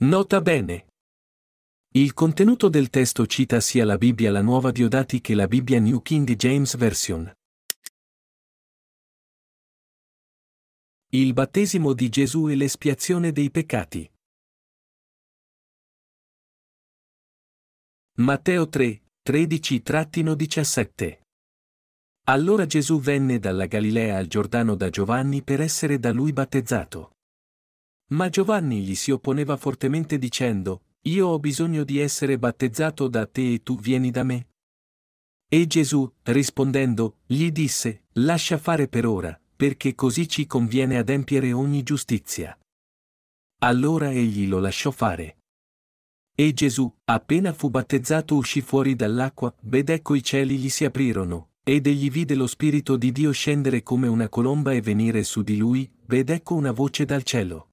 Nota bene. Il contenuto del testo cita sia la Bibbia la Nuova Diodati che la Bibbia New King James Version. Il battesimo di Gesù e l'espiazione dei peccati. Matteo 3, 13-17 Allora Gesù venne dalla Galilea al Giordano da Giovanni per essere da lui battezzato. Ma Giovanni gli si opponeva fortemente dicendo, Io ho bisogno di essere battezzato da te e tu vieni da me? E Gesù, rispondendo, gli disse, Lascia fare per ora, perché così ci conviene adempiere ogni giustizia. Allora egli lo lasciò fare. E Gesù, appena fu battezzato, uscì fuori dall'acqua, ed ecco i cieli gli si aprirono, ed egli vide lo Spirito di Dio scendere come una colomba e venire su di lui, ed ecco una voce dal cielo.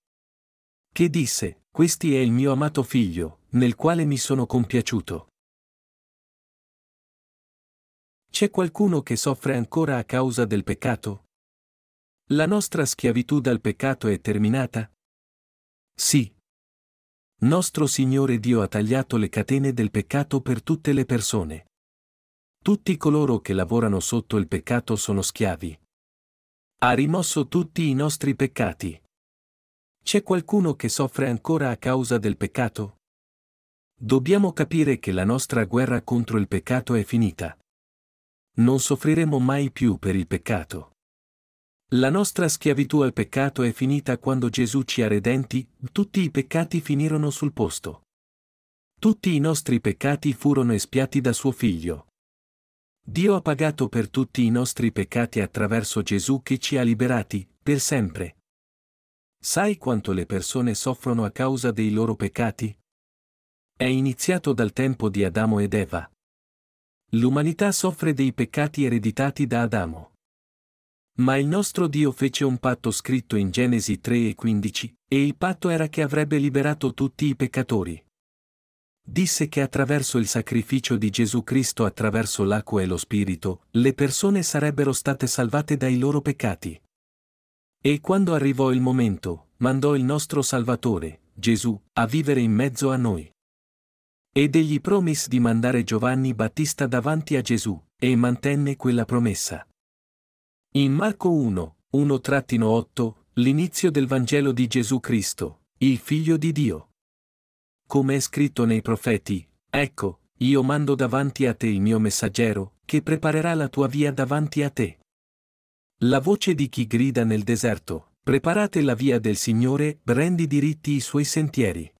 Che disse, Questi è il mio amato figlio, nel quale mi sono compiaciuto. C'è qualcuno che soffre ancora a causa del peccato? La nostra schiavitù dal peccato è terminata? Sì. Nostro Signore Dio ha tagliato le catene del peccato per tutte le persone. Tutti coloro che lavorano sotto il peccato sono schiavi. Ha rimosso tutti i nostri peccati. C'è qualcuno che soffre ancora a causa del peccato? Dobbiamo capire che la nostra guerra contro il peccato è finita. Non soffriremo mai più per il peccato. La nostra schiavitù al peccato è finita quando Gesù ci ha redenti, tutti i peccati finirono sul posto. Tutti i nostri peccati furono espiati da suo Figlio. Dio ha pagato per tutti i nostri peccati attraverso Gesù che ci ha liberati, per sempre. Sai quanto le persone soffrono a causa dei loro peccati? È iniziato dal tempo di Adamo ed Eva. L'umanità soffre dei peccati ereditati da Adamo. Ma il nostro Dio fece un patto scritto in Genesi 3 e 15, e il patto era che avrebbe liberato tutti i peccatori. Disse che attraverso il sacrificio di Gesù Cristo attraverso l'acqua e lo Spirito, le persone sarebbero state salvate dai loro peccati. E quando arrivò il momento, mandò il nostro Salvatore, Gesù, a vivere in mezzo a noi. Ed egli promise di mandare Giovanni Battista davanti a Gesù, e mantenne quella promessa. In Marco 1, 1-8, l'inizio del Vangelo di Gesù Cristo, il Figlio di Dio. Come è scritto nei profeti, ecco, io mando davanti a te il mio messaggero, che preparerà la tua via davanti a te. La voce di chi grida nel deserto, preparate la via del Signore, rendi diritti i suoi sentieri.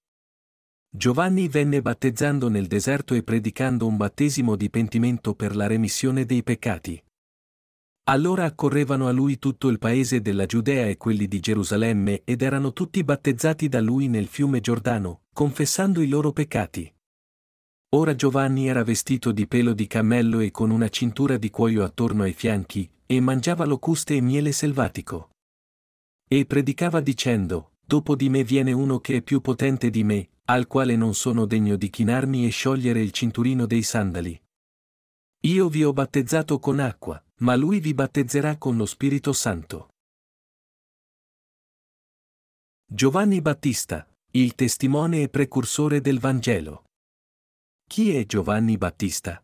Giovanni venne battezzando nel deserto e predicando un battesimo di pentimento per la remissione dei peccati. Allora accorrevano a lui tutto il paese della Giudea e quelli di Gerusalemme ed erano tutti battezzati da lui nel fiume Giordano, confessando i loro peccati. Ora Giovanni era vestito di pelo di cammello e con una cintura di cuoio attorno ai fianchi, e mangiava locuste e miele selvatico. E predicava dicendo, Dopo di me viene uno che è più potente di me, al quale non sono degno di chinarmi e sciogliere il cinturino dei sandali. Io vi ho battezzato con acqua, ma lui vi battezzerà con lo Spirito Santo. Giovanni Battista, il testimone e precursore del Vangelo. Chi è Giovanni Battista?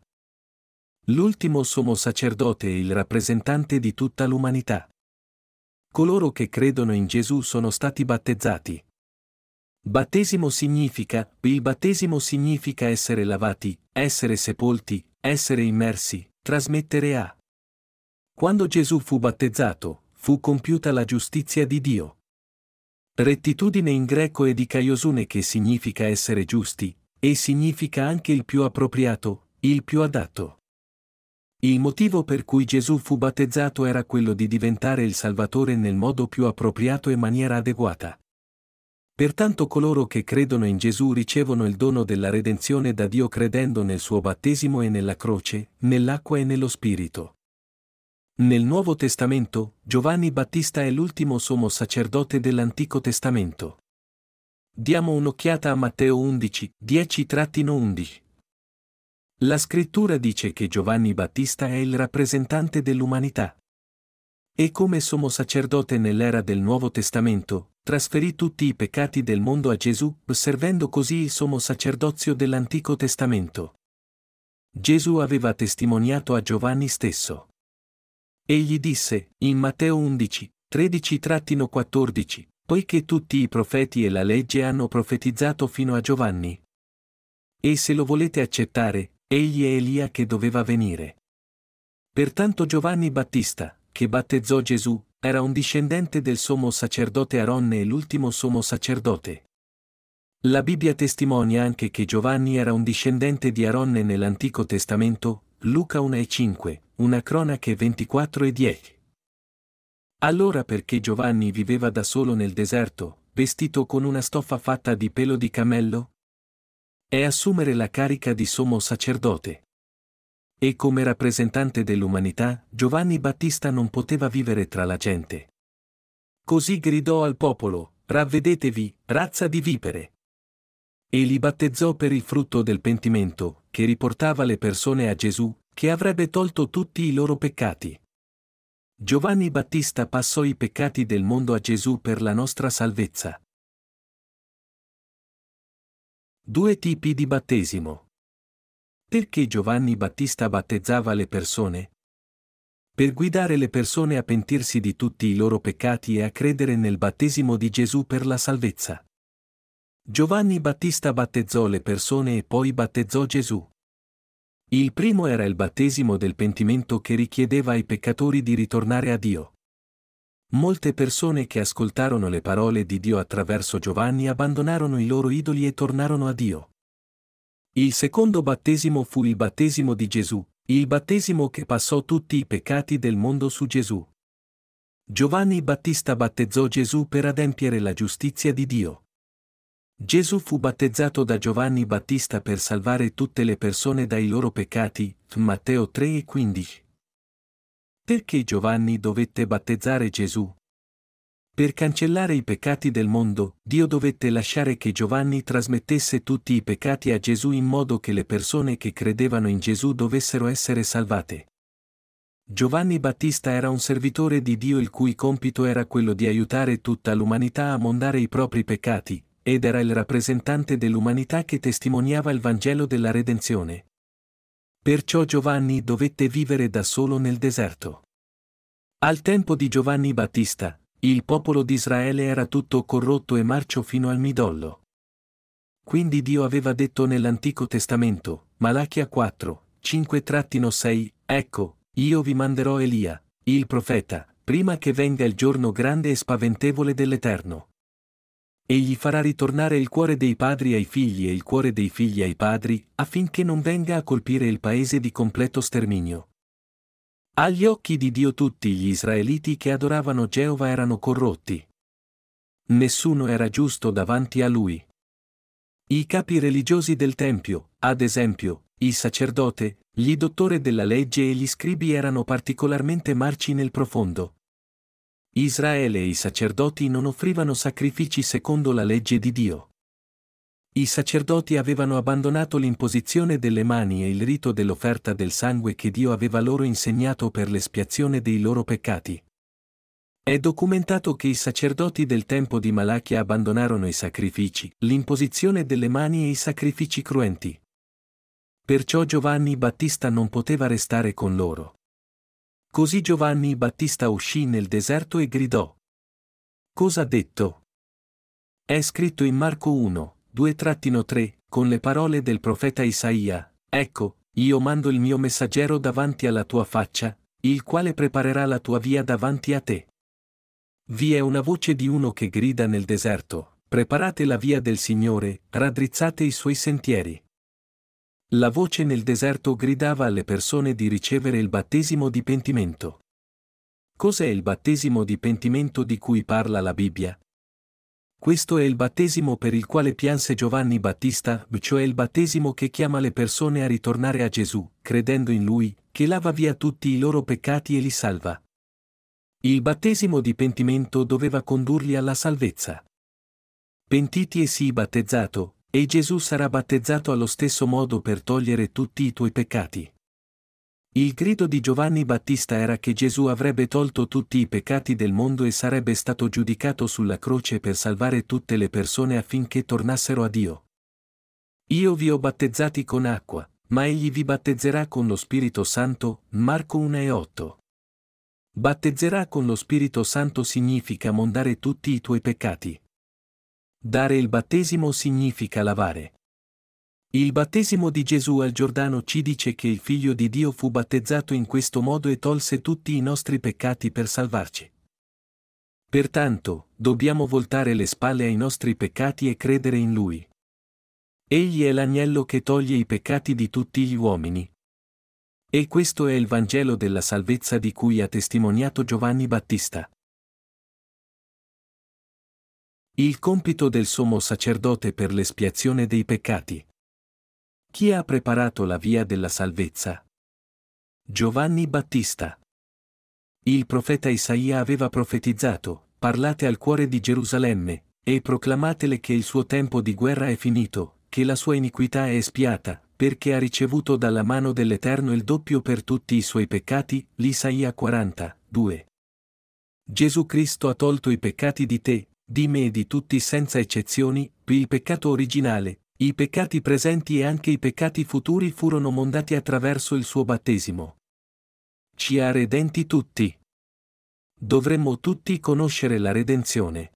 L'ultimo sommo sacerdote e il rappresentante di tutta l'umanità. Coloro che credono in Gesù sono stati battezzati. Battesimo significa, il battesimo significa essere lavati, essere sepolti, essere immersi, trasmettere a. Quando Gesù fu battezzato, fu compiuta la giustizia di Dio. Rettitudine in greco è di kaiosune che significa essere giusti, e significa anche il più appropriato, il più adatto. Il motivo per cui Gesù fu battezzato era quello di diventare il Salvatore nel modo più appropriato e maniera adeguata. Pertanto coloro che credono in Gesù ricevono il dono della redenzione da Dio credendo nel suo battesimo e nella croce, nell'acqua e nello Spirito. Nel Nuovo Testamento, Giovanni Battista è l'ultimo sommo sacerdote dell'Antico Testamento. Diamo un'occhiata a Matteo 11, 10-11. La scrittura dice che Giovanni Battista è il rappresentante dell'umanità. E come sommo sacerdote nell'era del Nuovo Testamento, trasferì tutti i peccati del mondo a Gesù, servendo così il sommo sacerdozio dell'Antico Testamento. Gesù aveva testimoniato a Giovanni stesso. Egli disse, in Matteo 11, 13-14, poiché tutti i profeti e la legge hanno profetizzato fino a Giovanni. E se lo volete accettare, egli è Elia che doveva venire. Pertanto Giovanni Battista, che battezzò Gesù, era un discendente del sommo sacerdote Aronne e l'ultimo sommo sacerdote. La Bibbia testimonia anche che Giovanni era un discendente di Aronne nell'Antico Testamento, Luca 1 e 5, una cronache 24 e 10. Allora perché Giovanni viveva da solo nel deserto, vestito con una stoffa fatta di pelo di cammello? È assumere la carica di sommo sacerdote. E come rappresentante dell'umanità, Giovanni Battista non poteva vivere tra la gente. Così gridò al popolo, ravvedetevi, razza di vipere. E li battezzò per il frutto del pentimento, che riportava le persone a Gesù, che avrebbe tolto tutti i loro peccati. Giovanni Battista passò i peccati del mondo a Gesù per la nostra salvezza. Due tipi di battesimo. Perché Giovanni Battista battezzava le persone? Per guidare le persone a pentirsi di tutti i loro peccati e a credere nel battesimo di Gesù per la salvezza. Giovanni Battista battezzò le persone e poi battezzò Gesù. Il primo era il battesimo del pentimento che richiedeva ai peccatori di ritornare a Dio. Molte persone che ascoltarono le parole di Dio attraverso Giovanni abbandonarono i loro idoli e tornarono a Dio. Il secondo battesimo fu il battesimo di Gesù, il battesimo che passò tutti i peccati del mondo su Gesù. Giovanni Battista battezzò Gesù per adempiere la giustizia di Dio. Gesù fu battezzato da Giovanni Battista per salvare tutte le persone dai loro peccati, Matteo 3 e 15. Perché Giovanni dovette battezzare Gesù? Per cancellare i peccati del mondo, Dio dovette lasciare che Giovanni trasmettesse tutti i peccati a Gesù in modo che le persone che credevano in Gesù dovessero essere salvate. Giovanni Battista era un servitore di Dio il cui compito era quello di aiutare tutta l'umanità a mondare i propri peccati, ed era il rappresentante dell'umanità che testimoniava il Vangelo della redenzione. Perciò Giovanni dovette vivere da solo nel deserto. Al tempo di Giovanni Battista, il popolo di Israele era tutto corrotto e marcio fino al midollo. Quindi Dio aveva detto nell'Antico Testamento, Malachia 4, 5-6, Ecco, io vi manderò Elia, il profeta, prima che venga il giorno grande e spaventevole dell'Eterno. Egli farà ritornare il cuore dei padri ai figli e il cuore dei figli ai padri, affinché non venga a colpire il paese di completo sterminio. Agli occhi di Dio tutti gli israeliti che adoravano Geova erano corrotti. Nessuno era giusto davanti a lui. I capi religiosi del Tempio, ad esempio, il sacerdote, gli dottori della legge e gli scribi erano particolarmente marci nel profondo, Israele e i sacerdoti non offrivano sacrifici secondo la legge di Dio. I sacerdoti avevano abbandonato l'imposizione delle mani e il rito dell'offerta del sangue che Dio aveva loro insegnato per l'espiazione dei loro peccati. È documentato che i sacerdoti del tempo di Malachia abbandonarono i sacrifici, l'imposizione delle mani e i sacrifici cruenti. Perciò Giovanni Battista non poteva restare con loro. Così Giovanni Battista uscì nel deserto e gridò. Cosa ha detto? È scritto in Marco 1, 2-3, con le parole del profeta Isaia, Ecco, io mando il mio messaggero davanti alla tua faccia, il quale preparerà la tua via davanti a te. Vi è una voce di uno che grida nel deserto, preparate la via del Signore, raddrizzate i suoi sentieri. La voce nel deserto gridava alle persone di ricevere il battesimo di pentimento. Cos'è il battesimo di pentimento di cui parla la Bibbia? Questo è il battesimo per il quale pianse Giovanni Battista, cioè il battesimo che chiama le persone a ritornare a Gesù, credendo in Lui, che lava via tutti i loro peccati e li salva. Il battesimo di pentimento doveva condurli alla salvezza. Pentiti e sii battezzato, e Gesù sarà battezzato allo stesso modo per togliere tutti i tuoi peccati. Il grido di Giovanni Battista era che Gesù avrebbe tolto tutti i peccati del mondo e sarebbe stato giudicato sulla croce per salvare tutte le persone affinché tornassero a Dio. Io vi ho battezzati con acqua, ma egli vi battezzerà con lo Spirito Santo, Marco 1 e 8. Battezzerà con lo Spirito Santo significa mondare tutti i tuoi peccati. Dare il battesimo significa lavare. Il battesimo di Gesù al Giordano ci dice che il Figlio di Dio fu battezzato in questo modo e tolse tutti i nostri peccati per salvarci. Pertanto, dobbiamo voltare le spalle ai nostri peccati e credere in Lui. Egli è l'agnello che toglie i peccati di tutti gli uomini. E questo è il Vangelo della salvezza di cui ha testimoniato Giovanni Battista. Il compito del sommo sacerdote per l'espiazione dei peccati. Chi ha preparato la via della salvezza? Giovanni Battista. Il profeta Isaia aveva profetizzato, parlate al cuore di Gerusalemme, e proclamatele che il suo tempo di guerra è finito, che la sua iniquità è espiata, perché ha ricevuto dalla mano dell'Eterno il doppio per tutti i suoi peccati, l'Isaia 40, 2. Gesù Cristo ha tolto i peccati di te, di me e di tutti senza eccezioni, il peccato originale, i peccati presenti e anche i peccati futuri furono mondati attraverso il suo battesimo. Ci ha redenti tutti. Dovremmo tutti conoscere la redenzione.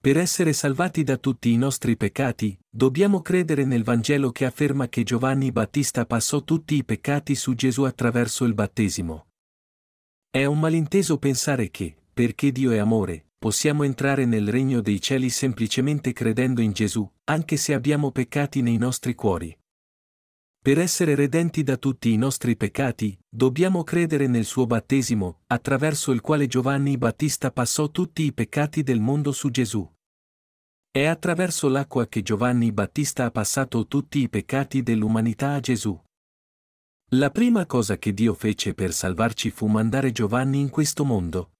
Per essere salvati da tutti i nostri peccati, dobbiamo credere nel Vangelo che afferma che Giovanni Battista passò tutti i peccati su Gesù attraverso il battesimo. È un malinteso pensare che, perché Dio è amore, possiamo entrare nel regno dei cieli semplicemente credendo in Gesù, anche se abbiamo peccati nei nostri cuori. Per essere redenti da tutti i nostri peccati, dobbiamo credere nel suo battesimo, attraverso il quale Giovanni Battista passò tutti i peccati del mondo su Gesù. È attraverso l'acqua che Giovanni Battista ha passato tutti i peccati dell'umanità a Gesù. La prima cosa che Dio fece per salvarci fu mandare Giovanni in questo mondo.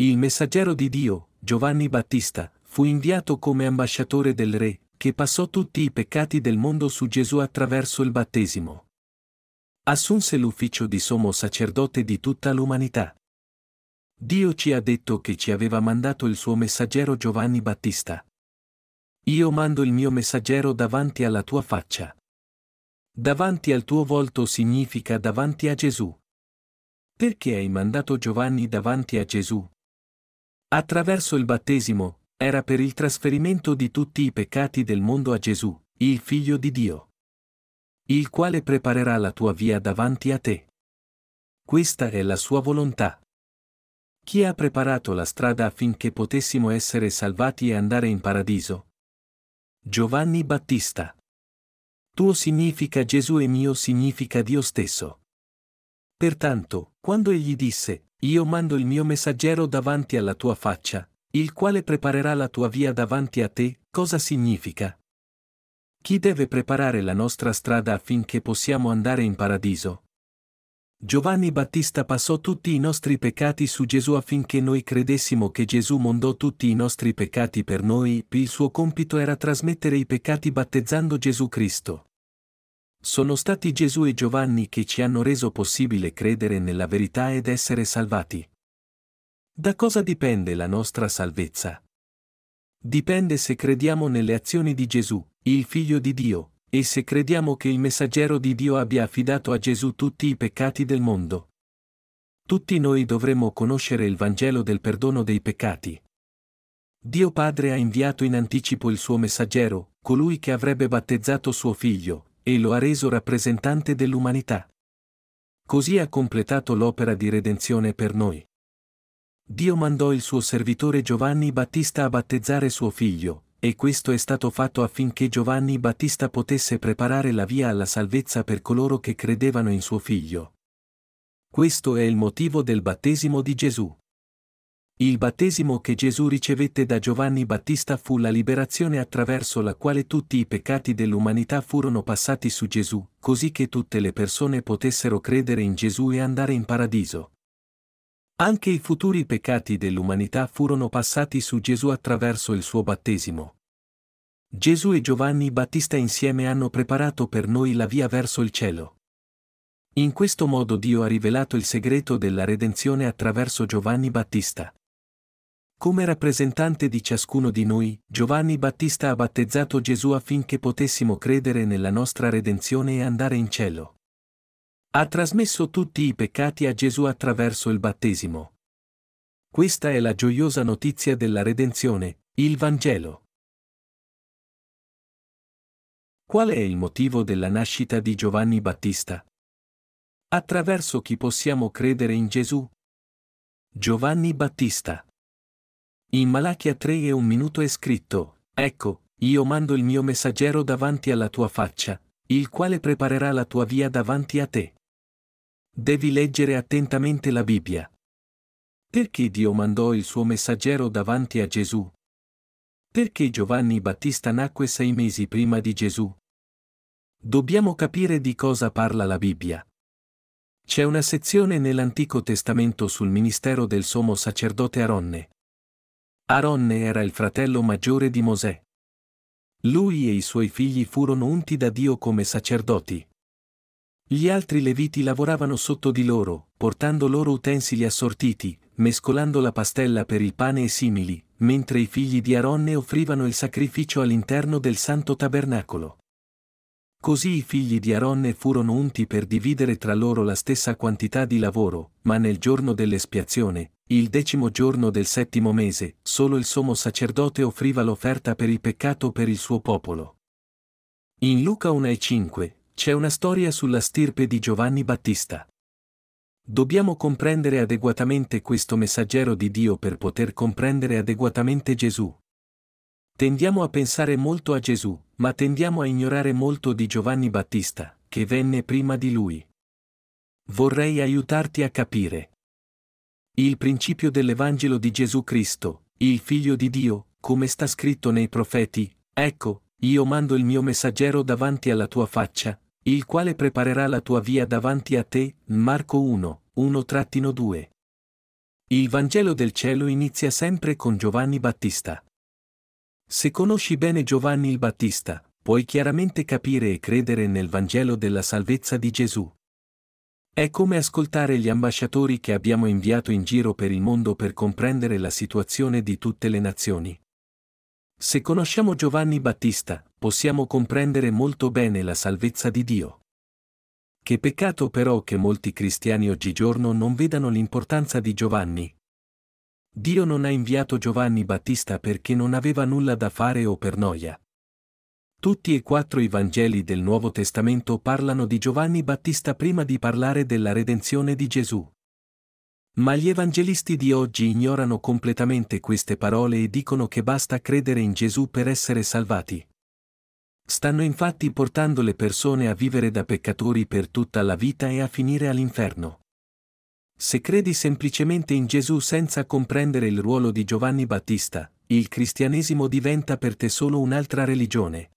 Il messaggero di Dio, Giovanni Battista, fu inviato come ambasciatore del Re, che passò tutti i peccati del mondo su Gesù attraverso il battesimo. Assunse l'ufficio di sommo sacerdote di tutta l'umanità. Dio ci ha detto che ci aveva mandato il suo messaggero Giovanni Battista. Io mando il mio messaggero davanti alla tua faccia. Davanti al tuo volto significa davanti a Gesù. Perché hai mandato Giovanni davanti a Gesù? Attraverso il battesimo, era per il trasferimento di tutti i peccati del mondo a Gesù, il Figlio di Dio. Il quale preparerà la tua via davanti a te. Questa è la sua volontà. Chi ha preparato la strada affinché potessimo essere salvati e andare in paradiso? Giovanni Battista. Tuo significa Gesù e mio significa Dio stesso. Pertanto, quando egli disse, io mando il mio messaggero davanti alla tua faccia, il quale preparerà la tua via davanti a te, cosa significa? Chi deve preparare la nostra strada affinché possiamo andare in paradiso? Giovanni Battista passò tutti i nostri peccati su Gesù affinché noi credessimo che Gesù mondò tutti i nostri peccati per noi, il suo compito era trasmettere i peccati battezzando Gesù Cristo. Sono stati Gesù e Giovanni che ci hanno reso possibile credere nella verità ed essere salvati. Da cosa dipende la nostra salvezza? Dipende se crediamo nelle azioni di Gesù, il Figlio di Dio, e se crediamo che il messaggero di Dio abbia affidato a Gesù tutti i peccati del mondo. Tutti noi dovremmo conoscere il Vangelo del perdono dei peccati. Dio Padre ha inviato in anticipo il suo messaggero, colui che avrebbe battezzato suo figlio, e lo ha reso rappresentante dell'umanità. Così ha completato l'opera di redenzione per noi. Dio mandò il suo servitore Giovanni Battista a battezzare suo figlio, e questo è stato fatto affinché Giovanni Battista potesse preparare la via alla salvezza per coloro che credevano in suo figlio. Questo è il motivo del battesimo di Gesù. Il battesimo che Gesù ricevette da Giovanni Battista fu la liberazione attraverso la quale tutti i peccati dell'umanità furono passati su Gesù, così che tutte le persone potessero credere in Gesù e andare in paradiso. Anche i futuri peccati dell'umanità furono passati su Gesù attraverso il suo battesimo. Gesù e Giovanni Battista insieme hanno preparato per noi la via verso il cielo. In questo modo Dio ha rivelato il segreto della redenzione attraverso Giovanni Battista. Come rappresentante di ciascuno di noi, Giovanni Battista ha battezzato Gesù affinché potessimo credere nella nostra redenzione e andare in cielo. Ha trasmesso tutti i peccati a Gesù attraverso il battesimo. Questa è la gioiosa notizia della redenzione, il Vangelo. Qual è il motivo della nascita di Giovanni Battista? Attraverso chi possiamo credere in Gesù? Giovanni Battista. In Malachia 3 e un minuto è scritto, Ecco, io mando il mio messaggero davanti alla tua faccia, il quale preparerà la tua via davanti a te. Devi leggere attentamente la Bibbia. Perché Dio mandò il suo messaggero davanti a Gesù? Perché Giovanni Battista nacque sei mesi prima di Gesù? Dobbiamo capire di cosa parla la Bibbia. C'è una sezione nell'Antico Testamento sul ministero del sommo sacerdote Aronne. Aronne era il fratello maggiore di Mosè. Lui e i suoi figli furono unti da Dio come sacerdoti. Gli altri leviti lavoravano sotto di loro, portando loro utensili assortiti, mescolando la pastella per il pane e simili, mentre i figli di Aronne offrivano il sacrificio all'interno del santo tabernacolo. Così i figli di Aronne furono unti per dividere tra loro la stessa quantità di lavoro, ma nel giorno dell'espiazione, il decimo giorno del settimo mese, solo il sommo sacerdote offriva l'offerta per il peccato per il suo popolo. In Luca 1 e 5 c'è una storia sulla stirpe di Giovanni Battista. Dobbiamo comprendere adeguatamente questo messaggero di Dio per poter comprendere adeguatamente Gesù. Tendiamo a pensare molto a Gesù, ma tendiamo a ignorare molto di Giovanni Battista, che venne prima di lui. Vorrei aiutarti a capire. Il principio dell'Evangelo di Gesù Cristo, il Figlio di Dio, come sta scritto nei profeti, ecco, io mando il mio messaggero davanti alla tua faccia, il quale preparerà la tua via davanti a te, Marco 1, 1-2. Il Vangelo del cielo inizia sempre con Giovanni Battista. Se conosci bene Giovanni il Battista, puoi chiaramente capire e credere nel Vangelo della salvezza di Gesù. È come ascoltare gli ambasciatori che abbiamo inviato in giro per il mondo per comprendere la situazione di tutte le nazioni. Se conosciamo Giovanni Battista, possiamo comprendere molto bene la salvezza di Dio. Che peccato però che molti cristiani oggigiorno non vedano l'importanza di Giovanni, Dio non ha inviato Giovanni Battista perché non aveva nulla da fare o per noia. Tutti e quattro i Vangeli del Nuovo Testamento parlano di Giovanni Battista prima di parlare della redenzione di Gesù. Ma gli evangelisti di oggi ignorano completamente queste parole e dicono che basta credere in Gesù per essere salvati. Stanno infatti portando le persone a vivere da peccatori per tutta la vita e a finire all'inferno. Se credi semplicemente in Gesù senza comprendere il ruolo di Giovanni Battista, il cristianesimo diventa per te solo un'altra religione.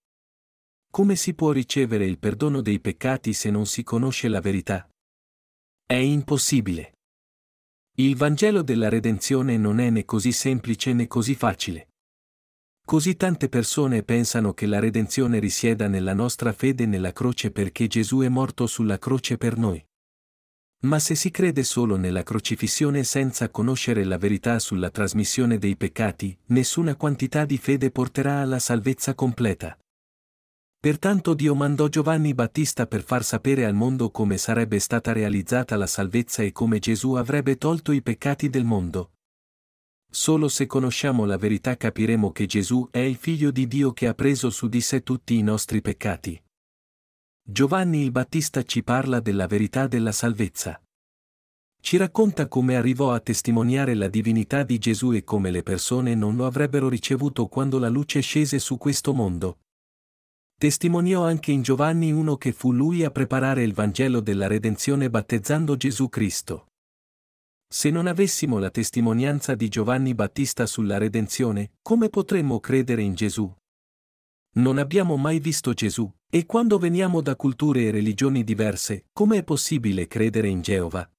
Come si può ricevere il perdono dei peccati se non si conosce la verità? È impossibile. Il Vangelo della redenzione non è né così semplice né così facile. Così tante persone pensano che la redenzione risieda nella nostra fede nella croce perché Gesù è morto sulla croce per noi. Ma se si crede solo nella crocifissione senza conoscere la verità sulla trasmissione dei peccati, nessuna quantità di fede porterà alla salvezza completa. Pertanto Dio mandò Giovanni Battista per far sapere al mondo come sarebbe stata realizzata la salvezza e come Gesù avrebbe tolto i peccati del mondo. Solo se conosciamo la verità capiremo che Gesù è il Figlio di Dio che ha preso su di sé tutti i nostri peccati. Giovanni il Battista ci parla della verità della salvezza. Ci racconta come arrivò a testimoniare la divinità di Gesù e come le persone non lo avrebbero ricevuto quando la luce scese su questo mondo. Testimoniò anche in Giovanni uno che fu lui a preparare il Vangelo della redenzione battezzando Gesù Cristo. Se non avessimo la testimonianza di Giovanni Battista sulla redenzione, come potremmo credere in Gesù? Non abbiamo mai visto Gesù, e quando veniamo da culture e religioni diverse, come è possibile credere in Geova?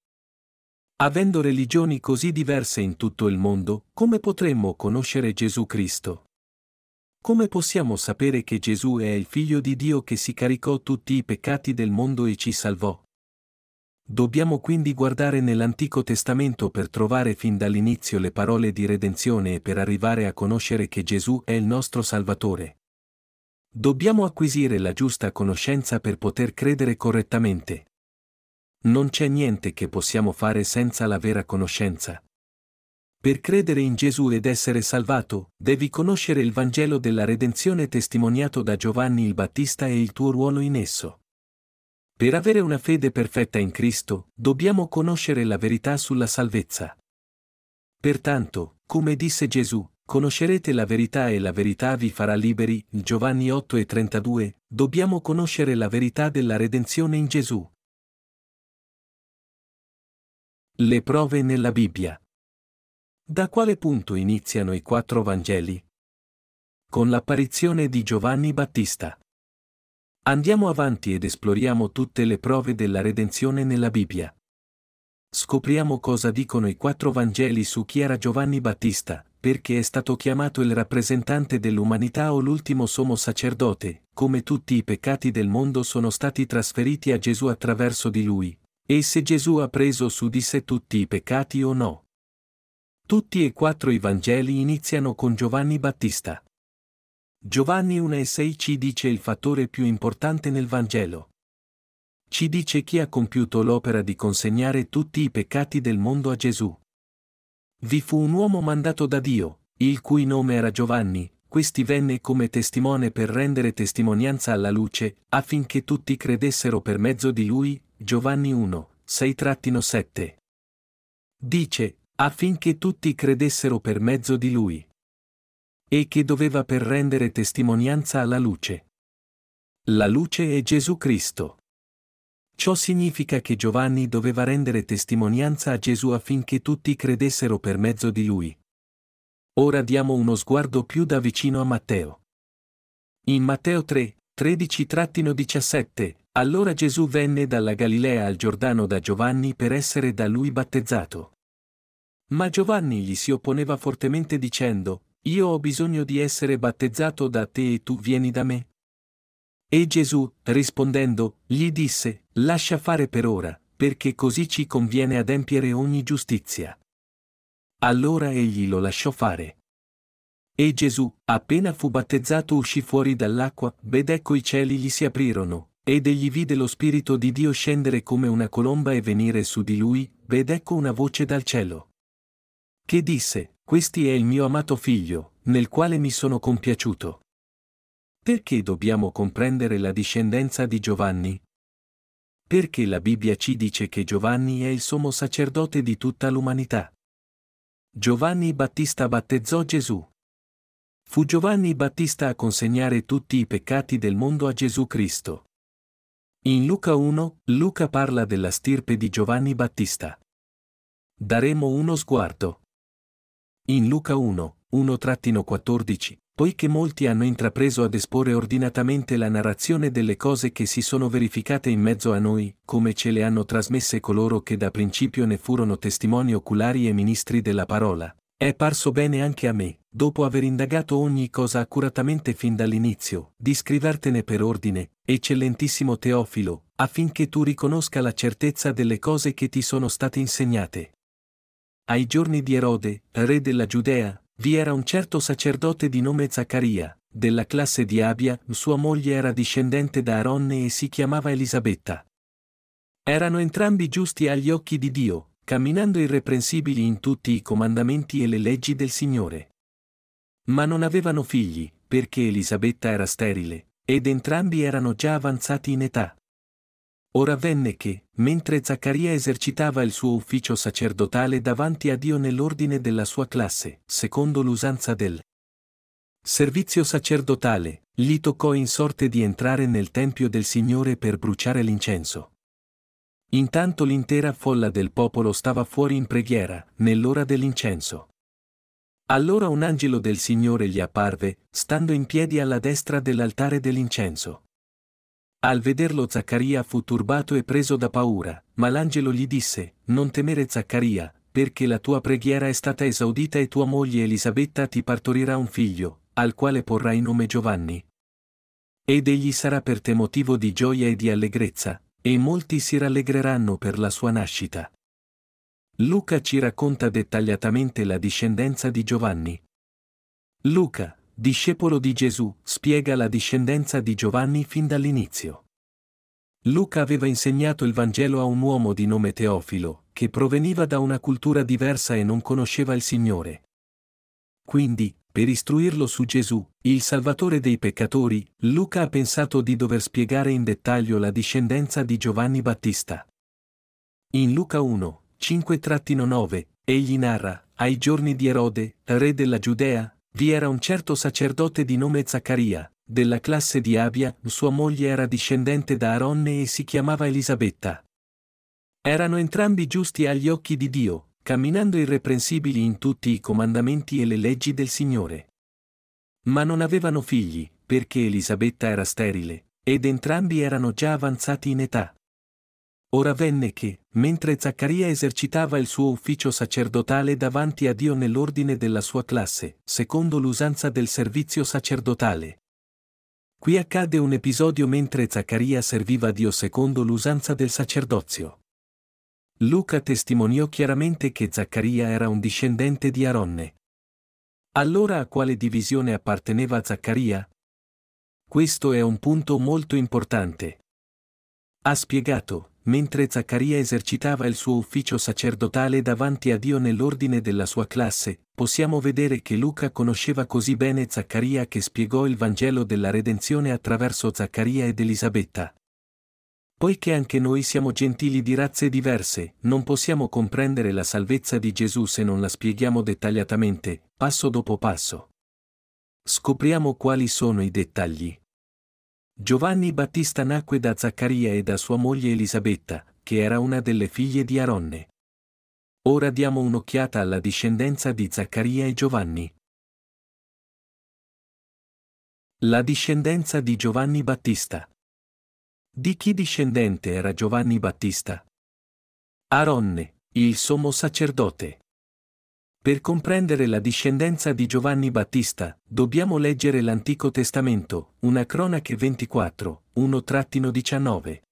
Avendo religioni così diverse in tutto il mondo, come potremmo conoscere Gesù Cristo? Come possiamo sapere che Gesù è il Figlio di Dio che si caricò tutti i peccati del mondo e ci salvò? Dobbiamo quindi guardare nell'Antico Testamento per trovare fin dall'inizio le parole di redenzione e per arrivare a conoscere che Gesù è il nostro Salvatore. Dobbiamo acquisire la giusta conoscenza per poter credere correttamente. Non c'è niente che possiamo fare senza la vera conoscenza. Per credere in Gesù ed essere salvato, devi conoscere il Vangelo della redenzione testimoniato da Giovanni il Battista e il tuo ruolo in esso. Per avere una fede perfetta in Cristo, dobbiamo conoscere la verità sulla salvezza. Pertanto, come disse Gesù, conoscerete la verità e la verità vi farà liberi, Giovanni 8 e 32, dobbiamo conoscere la verità della redenzione in Gesù. Le prove nella Bibbia. Da quale punto iniziano i quattro Vangeli? Con l'apparizione di Giovanni Battista. Andiamo avanti ed esploriamo tutte le prove della redenzione nella Bibbia. Scopriamo cosa dicono i quattro Vangeli su chi era Giovanni Battista, perché è stato chiamato il rappresentante dell'umanità o l'ultimo sommo sacerdote, come tutti i peccati del mondo sono stati trasferiti a Gesù attraverso di lui, e se Gesù ha preso su di sé tutti i peccati o no. Tutti e quattro i Vangeli iniziano con Giovanni Battista. Giovanni 1 e 6 ci dice il fattore più importante nel Vangelo. Ci dice chi ha compiuto l'opera di consegnare tutti i peccati del mondo a Gesù. Vi fu un uomo mandato da Dio, il cui nome era Giovanni, questi venne come testimone per rendere testimonianza alla luce, affinché tutti credessero per mezzo di lui, Giovanni 1, 6-7. Dice, affinché tutti credessero per mezzo di lui. E che doveva per rendere testimonianza alla luce. La luce è Gesù Cristo. Ciò significa che Giovanni doveva rendere testimonianza a Gesù affinché tutti credessero per mezzo di lui. Ora diamo uno sguardo più da vicino a Matteo. In Matteo 3, 13-17, allora Gesù venne dalla Galilea al Giordano da Giovanni per essere da lui battezzato. Ma Giovanni gli si opponeva fortemente dicendo, Io ho bisogno di essere battezzato da te e tu vieni da me? E Gesù, rispondendo, gli disse, Lascia fare per ora, perché così ci conviene adempiere ogni giustizia. Allora egli lo lasciò fare. E Gesù, appena fu battezzato uscì fuori dall'acqua, ed ecco i cieli gli si aprirono, ed egli vide lo Spirito di Dio scendere come una colomba e venire su di lui, ed ecco una voce dal cielo che disse, Questi è il mio amato figlio, nel quale mi sono compiaciuto. Perché dobbiamo comprendere la discendenza di Giovanni? Perché la Bibbia ci dice che Giovanni è il sommo sacerdote di tutta l'umanità. Giovanni Battista battezzò Gesù. Fu Giovanni Battista a consegnare tutti i peccati del mondo a Gesù Cristo. In Luca 1, Luca parla della stirpe di Giovanni Battista. Daremo uno sguardo. In Luca 1, 1-14, poiché molti hanno intrapreso ad esporre ordinatamente la narrazione delle cose che si sono verificate in mezzo a noi, come ce le hanno trasmesse coloro che da principio ne furono testimoni oculari e ministri della parola, è parso bene anche a me, dopo aver indagato ogni cosa accuratamente fin dall'inizio, di scrivertene per ordine, eccellentissimo Teofilo, affinché tu riconosca la certezza delle cose che ti sono state insegnate, ai giorni di Erode, re della Giudea, vi era un certo sacerdote di nome Zaccaria, della classe di Abia, sua moglie era discendente da Aronne e si chiamava Elisabetta. Erano entrambi giusti agli occhi di Dio, camminando irreprensibili in tutti i comandamenti e le leggi del Signore. Ma non avevano figli, perché Elisabetta era sterile, ed entrambi erano già avanzati in età. Ora venne che, mentre Zaccaria esercitava il suo ufficio sacerdotale davanti a Dio nell'ordine della sua classe, secondo l'usanza del servizio sacerdotale, gli toccò in sorte di entrare nel Tempio del Signore per bruciare l'incenso. Intanto l'intera folla del popolo stava fuori in preghiera, nell'ora dell'incenso. Allora un angelo del Signore gli apparve, stando in piedi alla destra dell'altare dell'incenso. Al vederlo Zaccaria fu turbato e preso da paura, ma l'angelo gli disse, Non temere Zaccaria, perché la tua preghiera è stata esaudita e tua moglie Elisabetta ti partorirà un figlio, al quale porrai nome Giovanni. Ed egli sarà per te motivo di gioia e di allegrezza, e molti si rallegreranno per la sua nascita. Luca ci racconta dettagliatamente la discendenza di Giovanni. Luca, discepolo di Gesù, spiega la discendenza di Giovanni fin dall'inizio. Luca aveva insegnato il Vangelo a un uomo di nome Teofilo, che proveniva da una cultura diversa e non conosceva il Signore. Quindi, per istruirlo su Gesù, il Salvatore dei peccatori, Luca ha pensato di dover spiegare in dettaglio la discendenza di Giovanni Battista. In Luca 1, 5-9, egli narra, ai giorni di Erode, re della Giudea, vi era un certo sacerdote di nome Zaccaria, della classe di Abia, sua moglie era discendente da Aronne e si chiamava Elisabetta. Erano entrambi giusti agli occhi di Dio, camminando irreprensibili in tutti i comandamenti e le leggi del Signore. Ma non avevano figli, perché Elisabetta era sterile, ed entrambi erano già avanzati in età. Ora venne che, mentre Zaccaria esercitava il suo ufficio sacerdotale davanti a Dio nell'ordine della sua classe, secondo l'usanza del servizio sacerdotale. Qui accade un episodio mentre Zaccaria serviva Dio secondo l'usanza del sacerdozio. Luca testimoniò chiaramente che Zaccaria era un discendente di Aronne. Allora a quale divisione apparteneva Zaccaria? Questo è un punto molto importante. Ha spiegato, mentre Zaccaria esercitava il suo ufficio sacerdotale davanti a Dio nell'ordine della sua classe, possiamo vedere che Luca conosceva così bene Zaccaria che spiegò il Vangelo della redenzione attraverso Zaccaria ed Elisabetta. Poiché anche noi siamo gentili di razze diverse, non possiamo comprendere la salvezza di Gesù se non la spieghiamo dettagliatamente, passo dopo passo. Scopriamo quali sono i dettagli. Giovanni Battista nacque da Zaccaria e da sua moglie Elisabetta, che era una delle figlie di Aronne. Ora diamo un'occhiata alla discendenza di Zaccaria e Giovanni. La discendenza di Giovanni Battista. Di chi discendente era Giovanni Battista? Aronne, il sommo sacerdote. Per comprendere la discendenza di Giovanni Battista, dobbiamo leggere l'Antico Testamento, una cronache 24, 1-19.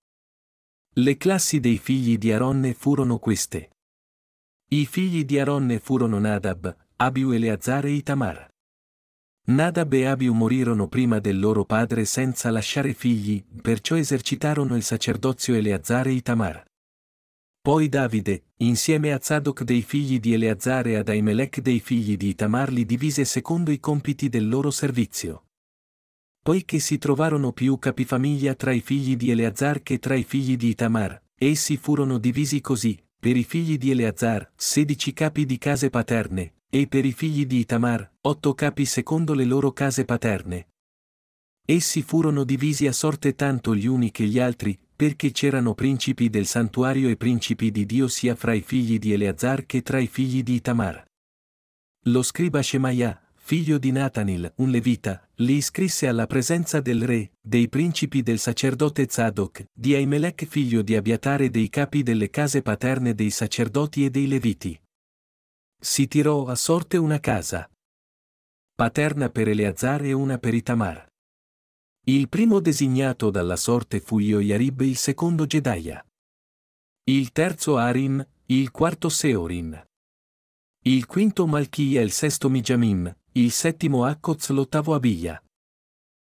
Le classi dei figli di Aronne furono queste. I figli di Aronne furono Nadab, Abiu Eleazar e Itamar. Nadab e Abiu morirono prima del loro padre senza lasciare figli, perciò esercitarono il sacerdozio Eleazar e Itamar. Poi Davide, insieme a Zadok dei figli di Eleazar e ad Aimelech dei figli di Itamar li divise secondo i compiti del loro servizio. Poiché si trovarono più capifamiglia tra i figli di Eleazar che tra i figli di Itamar, essi furono divisi così, per i figli di Eleazar, sedici capi di case paterne, e per i figli di Itamar, otto capi secondo le loro case paterne. Essi furono divisi a sorte tanto gli uni che gli altri, perché c'erano principi del santuario e principi di Dio sia fra i figli di Eleazar che tra i figli di Itamar. Lo scriba Shemaia, figlio di Natanil, un levita, li iscrisse alla presenza del re, dei principi del sacerdote Zadok, di Aimelech figlio di Abiatare dei capi delle case paterne dei sacerdoti e dei leviti. Si tirò a sorte una casa. Paterna per Eleazar e una per Itamar. Il primo designato dalla sorte fu Ioiarib il secondo Gedaia. Il terzo Arim, il quarto Seorin. Il quinto Malchia il sesto Mijamim, il settimo Akkoz l'ottavo Abia.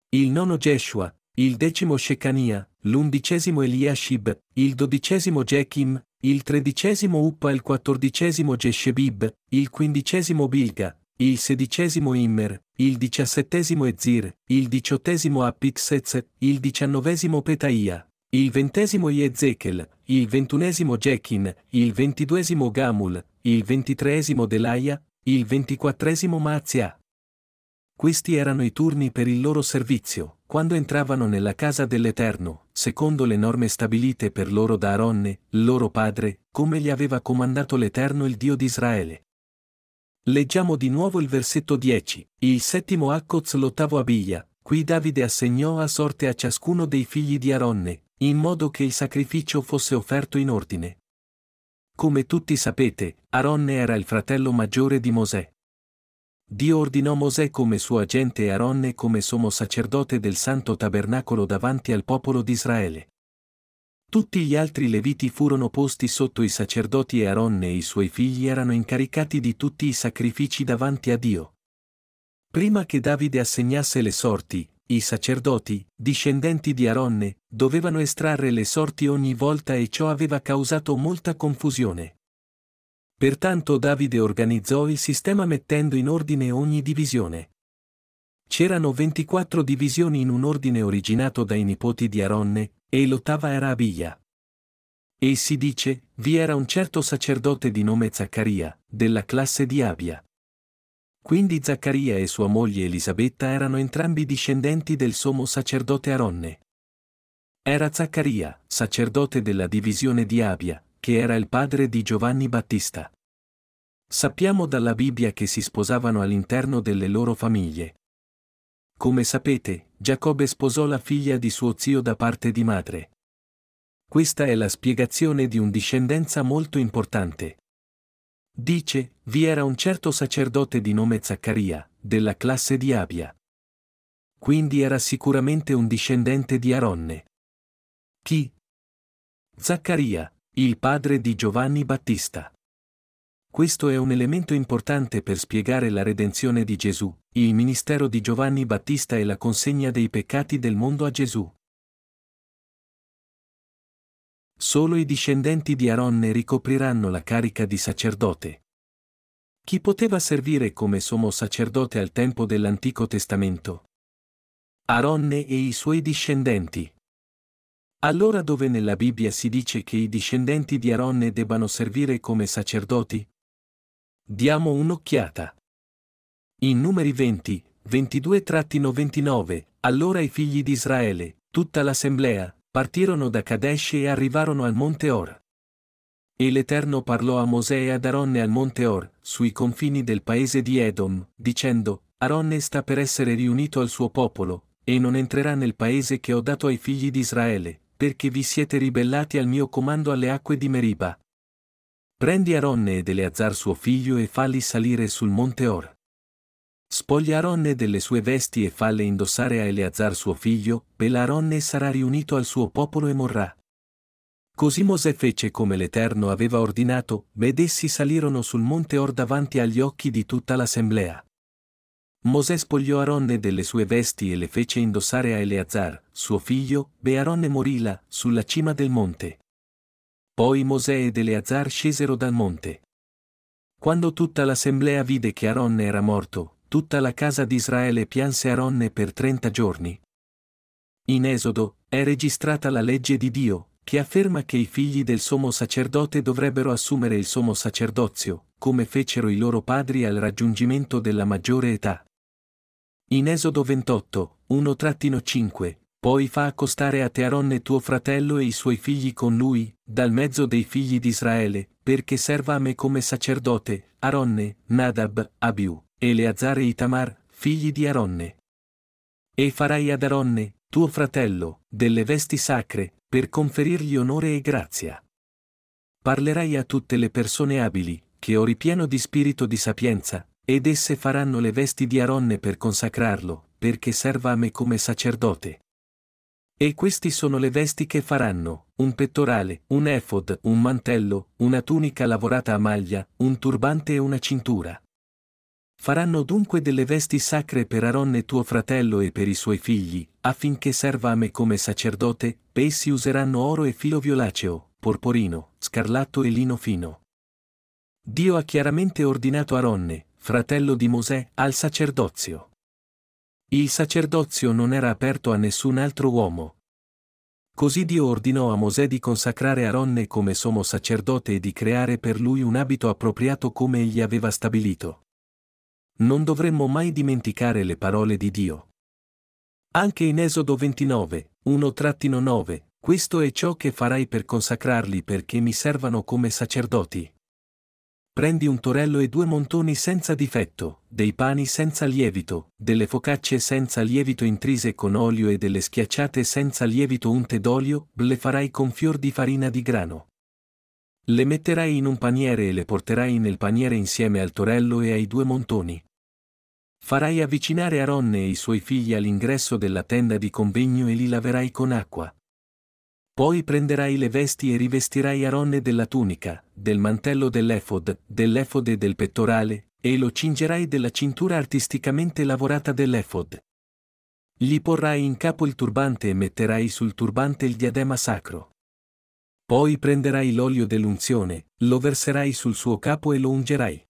Il nono Jeshua, il decimo Shekania, l'undicesimo Eliashib, il dodicesimo Jechim, il tredicesimo Uppa il quattordicesimo Jeshebib, il quindicesimo Bilga, il sedicesimo Immer, il diciassettesimo Ezir, il diciottesimo Apixez, il diciannovesimo Petaia, il ventesimo Yezekel, il ventunesimo Jekin, il ventiduesimo Gamul, il ventitreesimo Delaia, il ventiquattresimo Mazia. Questi erano i turni per il loro servizio, quando entravano nella casa dell'Eterno, secondo le norme stabilite per loro da Aronne, loro padre, come gli aveva comandato l'Eterno il Dio di Israele. Leggiamo di nuovo il versetto 10, il settimo Akkoz l'ottavo Abia, qui Davide assegnò a sorte a ciascuno dei figli di Aronne, in modo che il sacrificio fosse offerto in ordine. Come tutti sapete, Aronne era il fratello maggiore di Mosè. Dio ordinò Mosè come suo agente e Aronne come sommo sacerdote del santo tabernacolo davanti al popolo di Israele. Tutti gli altri leviti furono posti sotto i sacerdoti e Aaronne e i suoi figli erano incaricati di tutti i sacrifici davanti a Dio. Prima che Davide assegnasse le sorti, i sacerdoti, discendenti di Aaronne, dovevano estrarre le sorti ogni volta e ciò aveva causato molta confusione. Pertanto Davide organizzò il sistema mettendo in ordine ogni divisione. C'erano 24 divisioni in un ordine originato dai nipoti di Aronne, e l'ottava era Abia. E si dice, vi era un certo sacerdote di nome Zaccaria, della classe di Abia. Quindi Zaccaria e sua moglie Elisabetta erano entrambi discendenti del sommo sacerdote Aronne. Era Zaccaria, sacerdote della divisione di Abia, che era il padre di Giovanni Battista. Sappiamo dalla Bibbia che si sposavano all'interno delle loro famiglie. Come sapete, Giacobbe sposò la figlia di suo zio da parte di madre. Questa è la spiegazione di un discendenza molto importante. Dice, vi era un certo sacerdote di nome Zaccaria, della classe di Abia. Quindi era sicuramente un discendente di Aronne. Chi? Zaccaria, il padre di Giovanni Battista. Questo è un elemento importante per spiegare la redenzione di Gesù, il ministero di Giovanni Battista e la consegna dei peccati del mondo a Gesù. Solo i discendenti di Aronne ricopriranno la carica di sacerdote. Chi poteva servire come sommo sacerdote al tempo dell'Antico Testamento? Aronne e i suoi discendenti. Allora dove nella Bibbia si dice che i discendenti di Aronne debbano servire come sacerdoti? Diamo un'occhiata. In numeri 20, 22-29, allora i figli di Israele, tutta l'assemblea, partirono da Kadesh e arrivarono al monte Or. E l'Eterno parlò a Mosè e ad Aronne al monte Or, sui confini del paese di Edom, dicendo, Aronne sta per essere riunito al suo popolo, e non entrerà nel paese che ho dato ai figli di Israele, perché vi siete ribellati al mio comando alle acque di Meriba. Prendi Aronne ed Eleazar suo figlio e falli salire sul monte Or. Spoglia Aronne delle sue vesti e falle indossare a Eleazar suo figlio, e Aronne sarà riunito al suo popolo e morrà. Così Mosè fece come l'Eterno aveva ordinato, ed essi salirono sul monte Or davanti agli occhi di tutta l'assemblea. Mosè spogliò Aronne delle sue vesti e le fece indossare a Eleazar, suo figlio, e Aronne morì là, sulla cima del monte. Poi Mosè ed Eleazar scesero dal monte. Quando tutta l'assemblea vide che Aronne era morto, tutta la casa di Israele pianse Aronne per trenta giorni. In Esodo, è registrata la legge di Dio, che afferma che i figli del sommo sacerdote dovrebbero assumere il sommo sacerdozio, come fecero i loro padri al raggiungimento della maggiore età. In Esodo 28, 1-5, poi fa accostare a te Aronne tuo fratello e i suoi figli con lui, dal mezzo dei figli di Israele, perché serva a me come sacerdote, Aronne, Nadab, Abiu. Eleazar e Itamar, figli di Aronne. E farai ad Aronne, tuo fratello, delle vesti sacre, per conferirgli onore e grazia. Parlerai a tutte le persone abili, che ho ripieno di spirito di sapienza, ed esse faranno le vesti di Aronne per consacrarlo, perché serva a me come sacerdote. E questi sono le vesti che faranno, un pettorale, un efod, un mantello, una tunica lavorata a maglia, un turbante e una cintura. Faranno dunque delle vesti sacre per Aronne tuo fratello e per i suoi figli, affinché serva a me come sacerdote, essi useranno oro e filo violaceo, porporino, scarlatto e lino fino. Dio ha chiaramente ordinato Aronne, fratello di Mosè, al sacerdozio. Il sacerdozio non era aperto a nessun altro uomo. Così Dio ordinò a Mosè di consacrare Aronne come sommo sacerdote e di creare per lui un abito appropriato come egli aveva stabilito non dovremmo mai dimenticare le parole di Dio. Anche in Esodo 29, 1-9, questo è ciò che farai per consacrarli perché mi servano come sacerdoti. Prendi un torello e due montoni senza difetto, dei pani senza lievito, delle focacce senza lievito intrise con olio e delle schiacciate senza lievito unte d'olio, le farai con fior di farina di grano. Le metterai in un paniere e le porterai nel paniere insieme al torello e ai due montoni. Farai avvicinare Aronne e i suoi figli all'ingresso della tenda di convegno e li laverai con acqua. Poi prenderai le vesti e rivestirai Aronne della tunica, del mantello dell'efod, dell'efod e del pettorale, e lo cingerai della cintura artisticamente lavorata dell'efod. Gli porrai in capo il turbante e metterai sul turbante il diadema sacro. Poi prenderai l'olio dell'unzione, lo verserai sul suo capo e lo ungerai.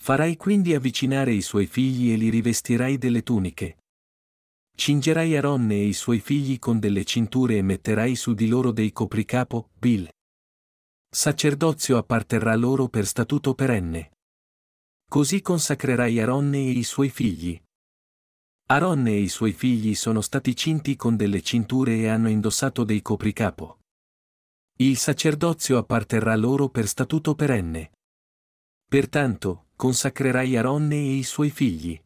Farai quindi avvicinare i suoi figli e li rivestirai delle tuniche, Cingerai Aronne e i suoi figli con delle cinture e metterai su di loro dei copricapo, bil. Sacerdozio apparterrà loro per statuto perenne. Così consacrerai Aronne e i suoi figli. Aronne e i suoi figli sono stati cinti con delle cinture e hanno indossato dei copricapo. Il sacerdozio apparterrà loro per statuto perenne. Pertanto, consacrerai Aronne e i suoi figli.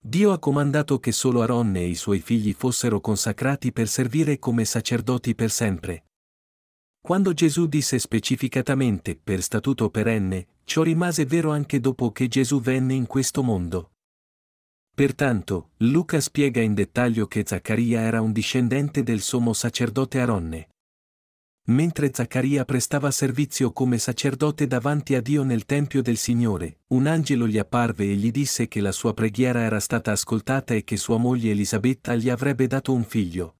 Dio ha comandato che solo Aronne e i suoi figli fossero consacrati per servire come sacerdoti per sempre. Quando Gesù disse specificatamente per statuto perenne, ciò rimase vero anche dopo che Gesù venne in questo mondo. Pertanto, Luca spiega in dettaglio che Zaccaria era un discendente del sommo sacerdote Aronne. Mentre Zaccaria prestava servizio come sacerdote davanti a Dio nel Tempio del Signore, un angelo gli apparve e gli disse che la sua preghiera era stata ascoltata e che sua moglie Elisabetta gli avrebbe dato un figlio.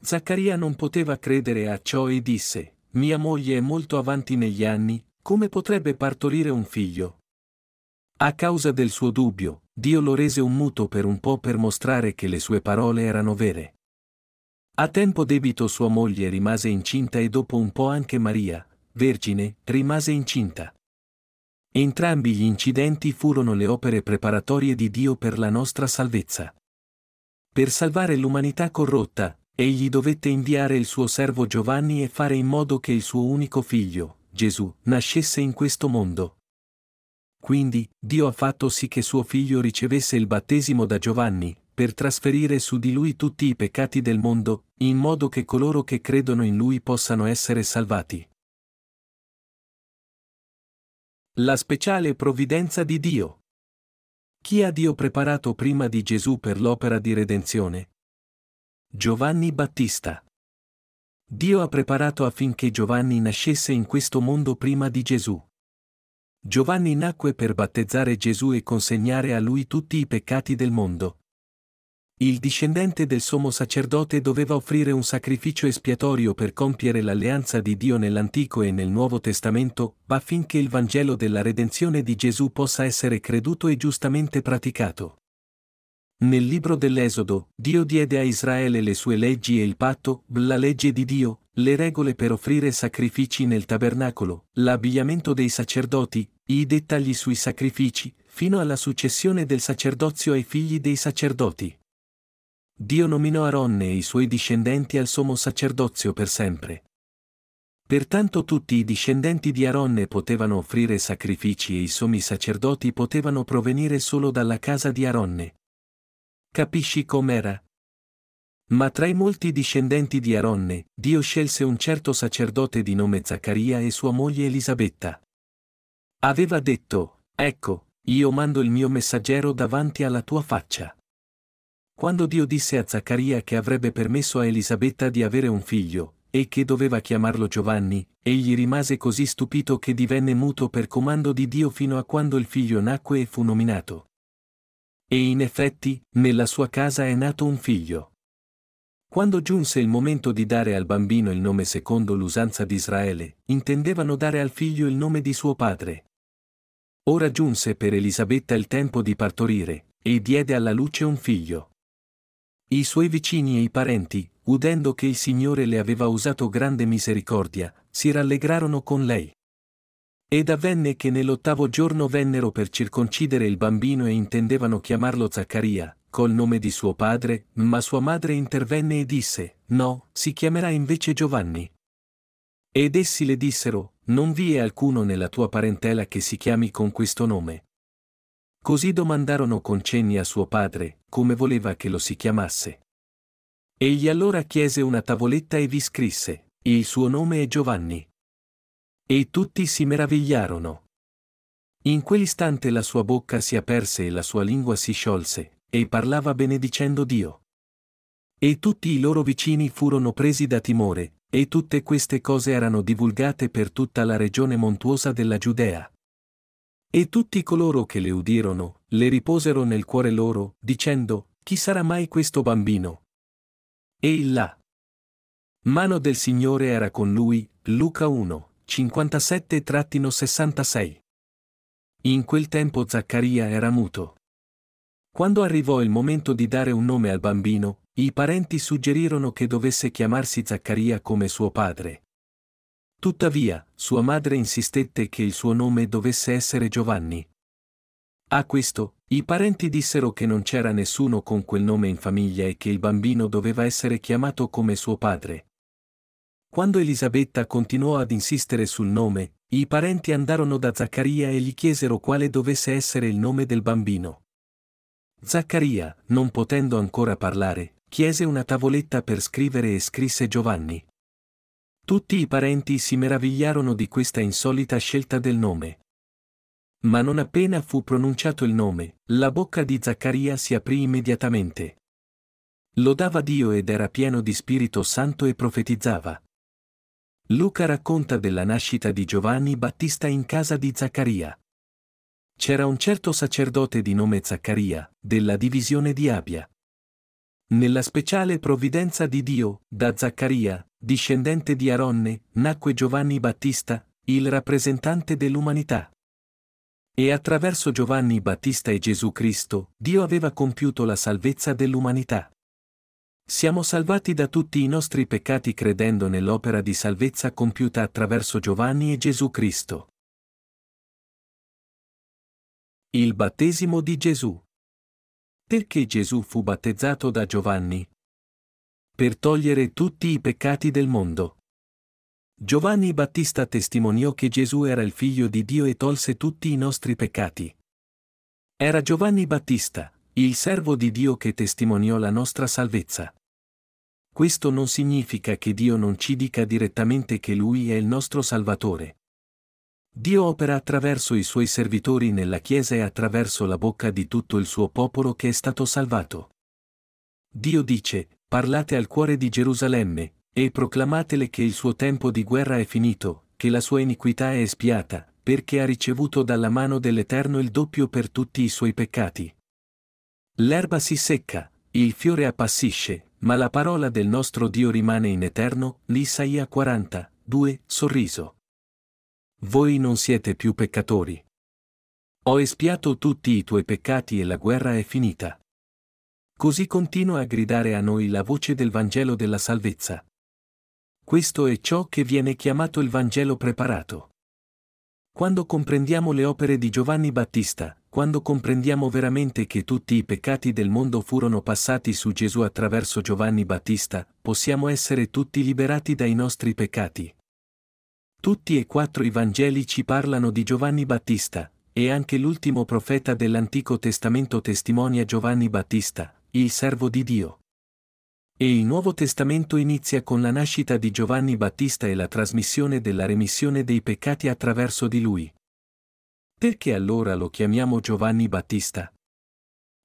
Zaccaria non poteva credere a ciò e disse, Mia moglie è molto avanti negli anni, come potrebbe partorire un figlio? A causa del suo dubbio, Dio lo rese un muto per un po' per mostrare che le sue parole erano vere. A tempo debito sua moglie rimase incinta e dopo un po' anche Maria, vergine, rimase incinta. Entrambi gli incidenti furono le opere preparatorie di Dio per la nostra salvezza. Per salvare l'umanità corrotta, egli dovette inviare il suo servo Giovanni e fare in modo che il suo unico figlio, Gesù, nascesse in questo mondo. Quindi, Dio ha fatto sì che suo figlio ricevesse il battesimo da Giovanni, per trasferire su di lui tutti i peccati del mondo, in modo che coloro che credono in lui possano essere salvati. La speciale provvidenza di Dio. Chi ha Dio preparato prima di Gesù per l'opera di redenzione? Giovanni Battista. Dio ha preparato affinché Giovanni nascesse in questo mondo prima di Gesù. Giovanni nacque per battezzare Gesù e consegnare a lui tutti i peccati del mondo. Il discendente del sommo sacerdote doveva offrire un sacrificio espiatorio per compiere l'alleanza di Dio nell'Antico e nel Nuovo Testamento, affinché il Vangelo della redenzione di Gesù possa essere creduto e giustamente praticato. Nel libro dell'Esodo, Dio diede a Israele le sue leggi e il patto, la legge di Dio, le regole per offrire sacrifici nel tabernacolo, l'abbigliamento dei sacerdoti, i dettagli sui sacrifici, fino alla successione del sacerdozio ai figli dei sacerdoti. Dio nominò Aronne e i suoi discendenti al sommo sacerdozio per sempre. Pertanto tutti i discendenti di Aronne potevano offrire sacrifici e i sommi sacerdoti potevano provenire solo dalla casa di Aronne. Capisci com'era? Ma tra i molti discendenti di Aronne, Dio scelse un certo sacerdote di nome Zaccaria e sua moglie Elisabetta. Aveva detto, Ecco, io mando il mio messaggero davanti alla tua faccia. Quando Dio disse a Zaccaria che avrebbe permesso a Elisabetta di avere un figlio, e che doveva chiamarlo Giovanni, egli rimase così stupito che divenne muto per comando di Dio fino a quando il figlio nacque e fu nominato. E in effetti, nella sua casa è nato un figlio. Quando giunse il momento di dare al bambino il nome secondo l'usanza di Israele, intendevano dare al figlio il nome di suo padre. Ora giunse per Elisabetta il tempo di partorire, e diede alla luce un figlio. I suoi vicini e i parenti, udendo che il Signore le aveva usato grande misericordia, si rallegrarono con lei. Ed avvenne che nell'ottavo giorno vennero per circoncidere il bambino e intendevano chiamarlo Zaccaria, col nome di suo padre, ma sua madre intervenne e disse, No, si chiamerà invece Giovanni. Ed essi le dissero, Non vi è alcuno nella tua parentela che si chiami con questo nome. Così domandarono con cenni a suo padre, come voleva che lo si chiamasse. Egli allora chiese una tavoletta e vi scrisse, il suo nome è Giovanni. E tutti si meravigliarono. In quell'istante la sua bocca si aperse e la sua lingua si sciolse, e parlava benedicendo Dio. E tutti i loro vicini furono presi da timore, e tutte queste cose erano divulgate per tutta la regione montuosa della Giudea. E tutti coloro che le udirono, le riposero nel cuore loro, dicendo, Chi sarà mai questo bambino? E il là. Mano del Signore era con lui, Luca 1, 57-66. In quel tempo Zaccaria era muto. Quando arrivò il momento di dare un nome al bambino, i parenti suggerirono che dovesse chiamarsi Zaccaria come suo padre. Tuttavia, sua madre insistette che il suo nome dovesse essere Giovanni. A questo, i parenti dissero che non c'era nessuno con quel nome in famiglia e che il bambino doveva essere chiamato come suo padre. Quando Elisabetta continuò ad insistere sul nome, i parenti andarono da Zaccaria e gli chiesero quale dovesse essere il nome del bambino. Zaccaria, non potendo ancora parlare, chiese una tavoletta per scrivere e scrisse Giovanni. Tutti i parenti si meravigliarono di questa insolita scelta del nome. Ma non appena fu pronunciato il nome, la bocca di Zaccaria si aprì immediatamente. Lodava Dio ed era pieno di Spirito Santo e profetizzava. Luca racconta della nascita di Giovanni Battista in casa di Zaccaria. C'era un certo sacerdote di nome Zaccaria, della divisione di Abia. Nella speciale provvidenza di Dio, da Zaccaria, discendente di Aronne, nacque Giovanni Battista, il rappresentante dell'umanità. E attraverso Giovanni Battista e Gesù Cristo, Dio aveva compiuto la salvezza dell'umanità. Siamo salvati da tutti i nostri peccati credendo nell'opera di salvezza compiuta attraverso Giovanni e Gesù Cristo. Il battesimo di Gesù. Perché Gesù fu battezzato da Giovanni? Per togliere tutti i peccati del mondo. Giovanni Battista testimoniò che Gesù era il figlio di Dio e tolse tutti i nostri peccati. Era Giovanni Battista, il servo di Dio che testimoniò la nostra salvezza. Questo non significa che Dio non ci dica direttamente che Lui è il nostro Salvatore. Dio opera attraverso i suoi servitori nella Chiesa e attraverso la bocca di tutto il suo popolo che è stato salvato. Dio dice, parlate al cuore di Gerusalemme, e proclamatele che il suo tempo di guerra è finito, che la sua iniquità è espiata, perché ha ricevuto dalla mano dell'Eterno il doppio per tutti i suoi peccati. L'erba si secca, il fiore appassisce, ma la parola del nostro Dio rimane in eterno, l'Isaia 40, 2, sorriso. Voi non siete più peccatori. Ho espiato tutti i tuoi peccati e la guerra è finita. Così continua a gridare a noi la voce del Vangelo della salvezza. Questo è ciò che viene chiamato il Vangelo preparato. Quando comprendiamo le opere di Giovanni Battista, quando comprendiamo veramente che tutti i peccati del mondo furono passati su Gesù attraverso Giovanni Battista, possiamo essere tutti liberati dai nostri peccati. Tutti e quattro i Vangeli ci parlano di Giovanni Battista, e anche l'ultimo profeta dell'Antico Testamento testimonia Giovanni Battista, il servo di Dio. E il Nuovo Testamento inizia con la nascita di Giovanni Battista e la trasmissione della remissione dei peccati attraverso di lui. Perché allora lo chiamiamo Giovanni Battista?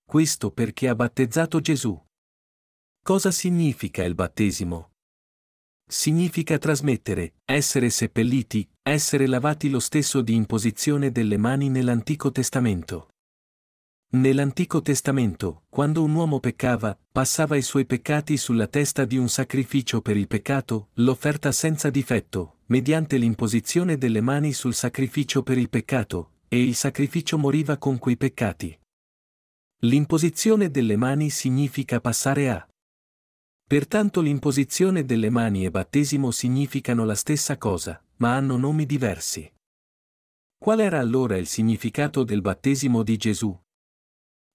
Questo perché ha battezzato Gesù. Cosa significa il battesimo? significa trasmettere, essere seppelliti, essere lavati lo stesso di imposizione delle mani nell'Antico Testamento. Nell'Antico Testamento, quando un uomo peccava, passava i suoi peccati sulla testa di un sacrificio per il peccato, l'offerta senza difetto, mediante l'imposizione delle mani sul sacrificio per il peccato, e il sacrificio moriva con quei peccati. L'imposizione delle mani significa passare a Pertanto l'imposizione delle mani e battesimo significano la stessa cosa, ma hanno nomi diversi. Qual era allora il significato del battesimo di Gesù?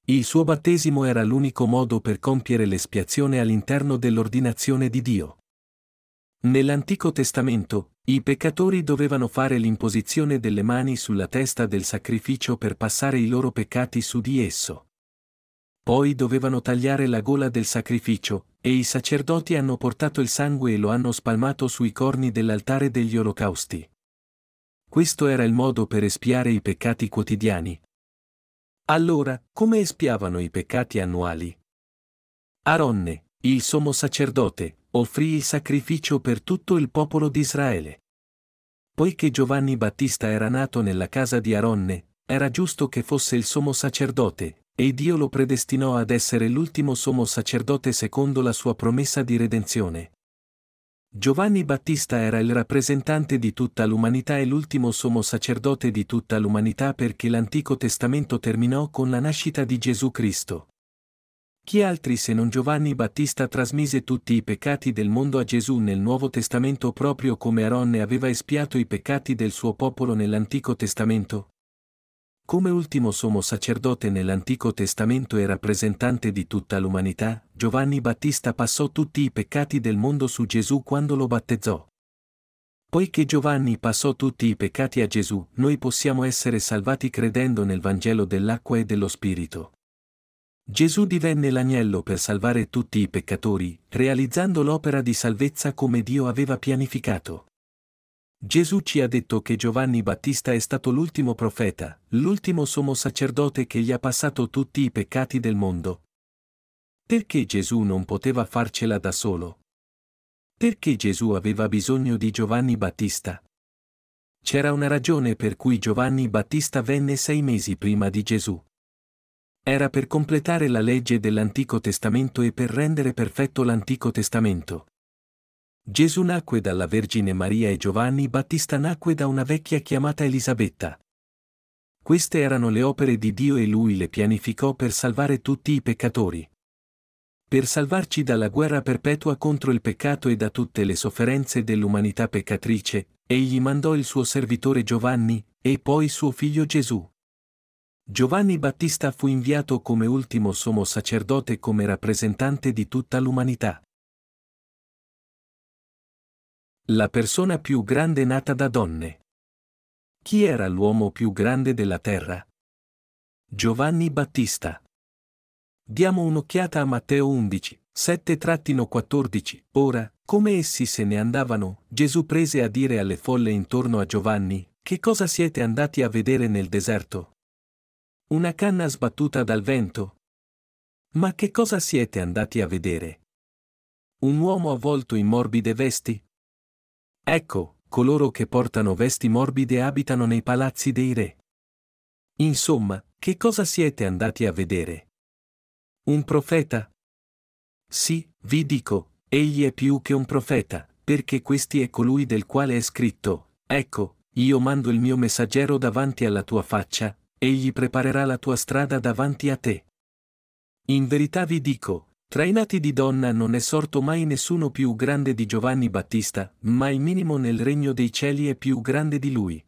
Il suo battesimo era l'unico modo per compiere l'espiazione all'interno dell'ordinazione di Dio. Nell'Antico Testamento, i peccatori dovevano fare l'imposizione delle mani sulla testa del sacrificio per passare i loro peccati su di esso. Poi dovevano tagliare la gola del sacrificio, e i sacerdoti hanno portato il sangue e lo hanno spalmato sui corni dell'altare degli olocausti. Questo era il modo per espiare i peccati quotidiani. Allora, come espiavano i peccati annuali? Aronne, il sommo sacerdote, offrì il sacrificio per tutto il popolo di Israele. Poiché Giovanni Battista era nato nella casa di Aronne, era giusto che fosse il sommo sacerdote, e Dio lo predestinò ad essere l'ultimo sommo sacerdote secondo la sua promessa di redenzione. Giovanni Battista era il rappresentante di tutta l'umanità e l'ultimo sommo sacerdote di tutta l'umanità perché l'Antico Testamento terminò con la nascita di Gesù Cristo. Chi altri se non Giovanni Battista trasmise tutti i peccati del mondo a Gesù nel Nuovo Testamento proprio come Aronne aveva espiato i peccati del suo popolo nell'Antico Testamento? Come ultimo sommo sacerdote nell'Antico Testamento e rappresentante di tutta l'umanità, Giovanni Battista passò tutti i peccati del mondo su Gesù quando lo battezzò. Poiché Giovanni passò tutti i peccati a Gesù, noi possiamo essere salvati credendo nel Vangelo dell'acqua e dello Spirito. Gesù divenne l'agnello per salvare tutti i peccatori, realizzando l'opera di salvezza come Dio aveva pianificato. Gesù ci ha detto che Giovanni Battista è stato l'ultimo profeta, l'ultimo sommo sacerdote che gli ha passato tutti i peccati del mondo. Perché Gesù non poteva farcela da solo? Perché Gesù aveva bisogno di Giovanni Battista? C'era una ragione per cui Giovanni Battista venne sei mesi prima di Gesù. Era per completare la legge dell'Antico Testamento e per rendere perfetto l'Antico Testamento. Gesù nacque dalla Vergine Maria e Giovanni Battista nacque da una vecchia chiamata Elisabetta. Queste erano le opere di Dio e lui le pianificò per salvare tutti i peccatori. Per salvarci dalla guerra perpetua contro il peccato e da tutte le sofferenze dell'umanità peccatrice, egli mandò il suo servitore Giovanni, e poi suo figlio Gesù. Giovanni Battista fu inviato come ultimo sommo sacerdote come rappresentante di tutta l'umanità. La persona più grande nata da donne. Chi era l'uomo più grande della terra? Giovanni Battista. Diamo un'occhiata a Matteo 11, 7-14. Ora, come essi se ne andavano, Gesù prese a dire alle folle intorno a Giovanni, che cosa siete andati a vedere nel deserto? Una canna sbattuta dal vento? Ma che cosa siete andati a vedere? Un uomo avvolto in morbide vesti? Ecco, coloro che portano vesti morbide abitano nei palazzi dei re. Insomma, che cosa siete andati a vedere? Un profeta? Sì, vi dico, egli è più che un profeta, perché questi è colui del quale è scritto, ecco, io mando il mio messaggero davanti alla tua faccia, egli preparerà la tua strada davanti a te. In verità vi dico, tra i nati di donna non è sorto mai nessuno più grande di Giovanni Battista, ma il minimo nel regno dei cieli è più grande di lui.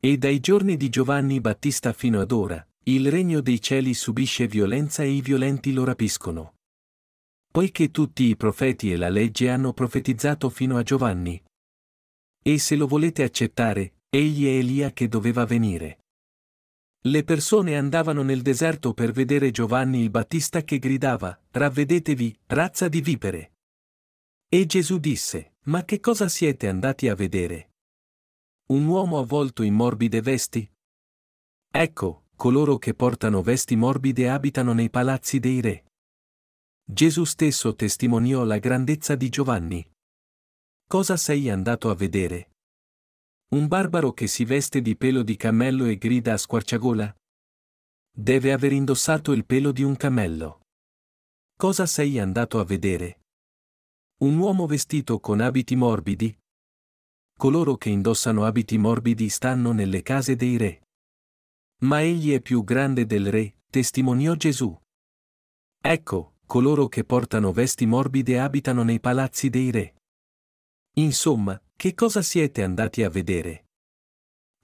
E dai giorni di Giovanni Battista fino ad ora, il regno dei cieli subisce violenza e i violenti lo rapiscono. Poiché tutti i profeti e la legge hanno profetizzato fino a Giovanni. E se lo volete accettare, egli è Elia che doveva venire. Le persone andavano nel deserto per vedere Giovanni il Battista che gridava, Ravvedetevi, razza di vipere. E Gesù disse, Ma che cosa siete andati a vedere? Un uomo avvolto in morbide vesti? Ecco, coloro che portano vesti morbide abitano nei palazzi dei re. Gesù stesso testimoniò la grandezza di Giovanni. Cosa sei andato a vedere? Un barbaro che si veste di pelo di cammello e grida a squarciagola? Deve aver indossato il pelo di un cammello. Cosa sei andato a vedere? Un uomo vestito con abiti morbidi? Coloro che indossano abiti morbidi stanno nelle case dei re. Ma egli è più grande del re, testimoniò Gesù. Ecco, coloro che portano vesti morbide abitano nei palazzi dei re. Insomma, che cosa siete andati a vedere?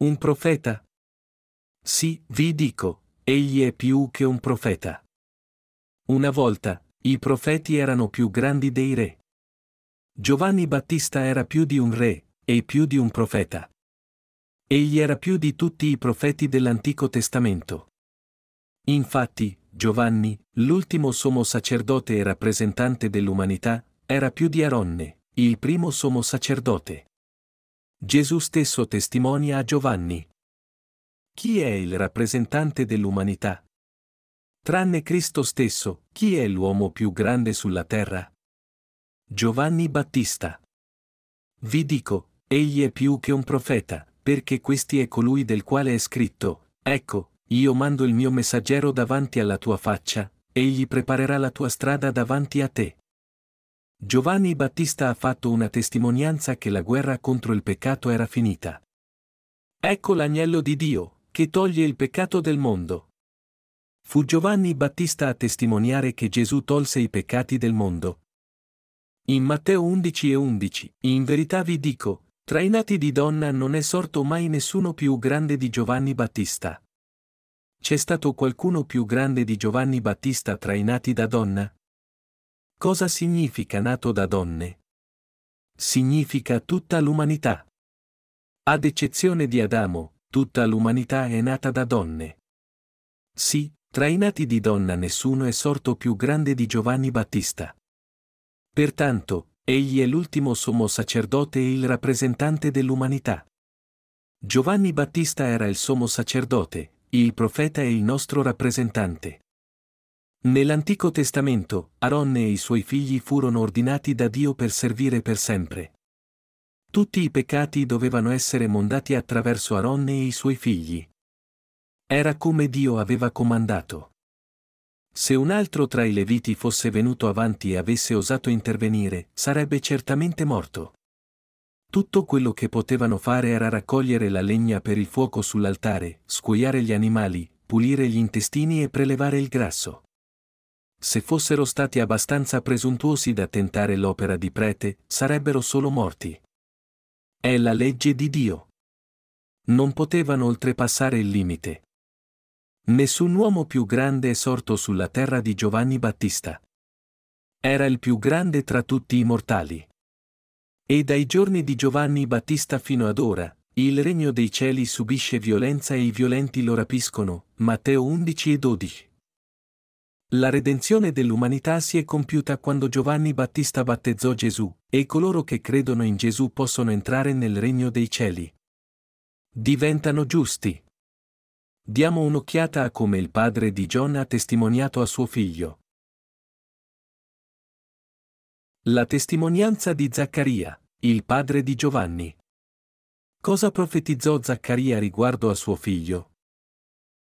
Un profeta? Sì, vi dico, egli è più che un profeta. Una volta, i profeti erano più grandi dei re. Giovanni Battista era più di un re, e più di un profeta. Egli era più di tutti i profeti dell'Antico Testamento. Infatti, Giovanni, l'ultimo sommo sacerdote e rappresentante dell'umanità, era più di Aronne, il primo sommo sacerdote. Gesù stesso testimonia a Giovanni. Chi è il rappresentante dell'umanità? tranne Cristo stesso, chi è l'uomo più grande sulla terra? Giovanni Battista. Vi dico, egli è più che un profeta, perché questi è colui del quale è scritto, ecco, io mando il mio messaggero davanti alla tua faccia, egli preparerà la tua strada davanti a te. Giovanni Battista ha fatto una testimonianza che la guerra contro il peccato era finita. Ecco l'agnello di Dio, che toglie il peccato del mondo. Fu Giovanni Battista a testimoniare che Gesù tolse i peccati del mondo. In Matteo 11 e 11, in verità vi dico, tra i nati di donna non è sorto mai nessuno più grande di Giovanni Battista. C'è stato qualcuno più grande di Giovanni Battista tra i nati da donna? Cosa significa nato da donne? Significa tutta l'umanità. Ad eccezione di Adamo, tutta l'umanità è nata da donne. Sì, tra i nati di donna nessuno è sorto più grande di Giovanni Battista. Pertanto, egli è l'ultimo sommo sacerdote e il rappresentante dell'umanità. Giovanni Battista era il sommo sacerdote, il profeta è il nostro rappresentante. Nell'Antico Testamento, Aronne e i suoi figli furono ordinati da Dio per servire per sempre. Tutti i peccati dovevano essere mondati attraverso Aronne e i suoi figli. Era come Dio aveva comandato. Se un altro tra i Leviti fosse venuto avanti e avesse osato intervenire, sarebbe certamente morto. Tutto quello che potevano fare era raccogliere la legna per il fuoco sull'altare, scuoiare gli animali, pulire gli intestini e prelevare il grasso. Se fossero stati abbastanza presuntuosi da tentare l'opera di prete, sarebbero solo morti. È la legge di Dio. Non potevano oltrepassare il limite. Nessun uomo più grande è sorto sulla terra di Giovanni Battista. Era il più grande tra tutti i mortali. E dai giorni di Giovanni Battista fino ad ora, il regno dei cieli subisce violenza e i violenti lo rapiscono. Matteo 11 e 12. La redenzione dell'umanità si è compiuta quando Giovanni Battista battezzò Gesù, e coloro che credono in Gesù possono entrare nel regno dei cieli. Diventano giusti. Diamo un'occhiata a come il padre di John ha testimoniato a suo figlio. La testimonianza di Zaccaria, il padre di Giovanni. Cosa profetizzò Zaccaria riguardo a suo figlio?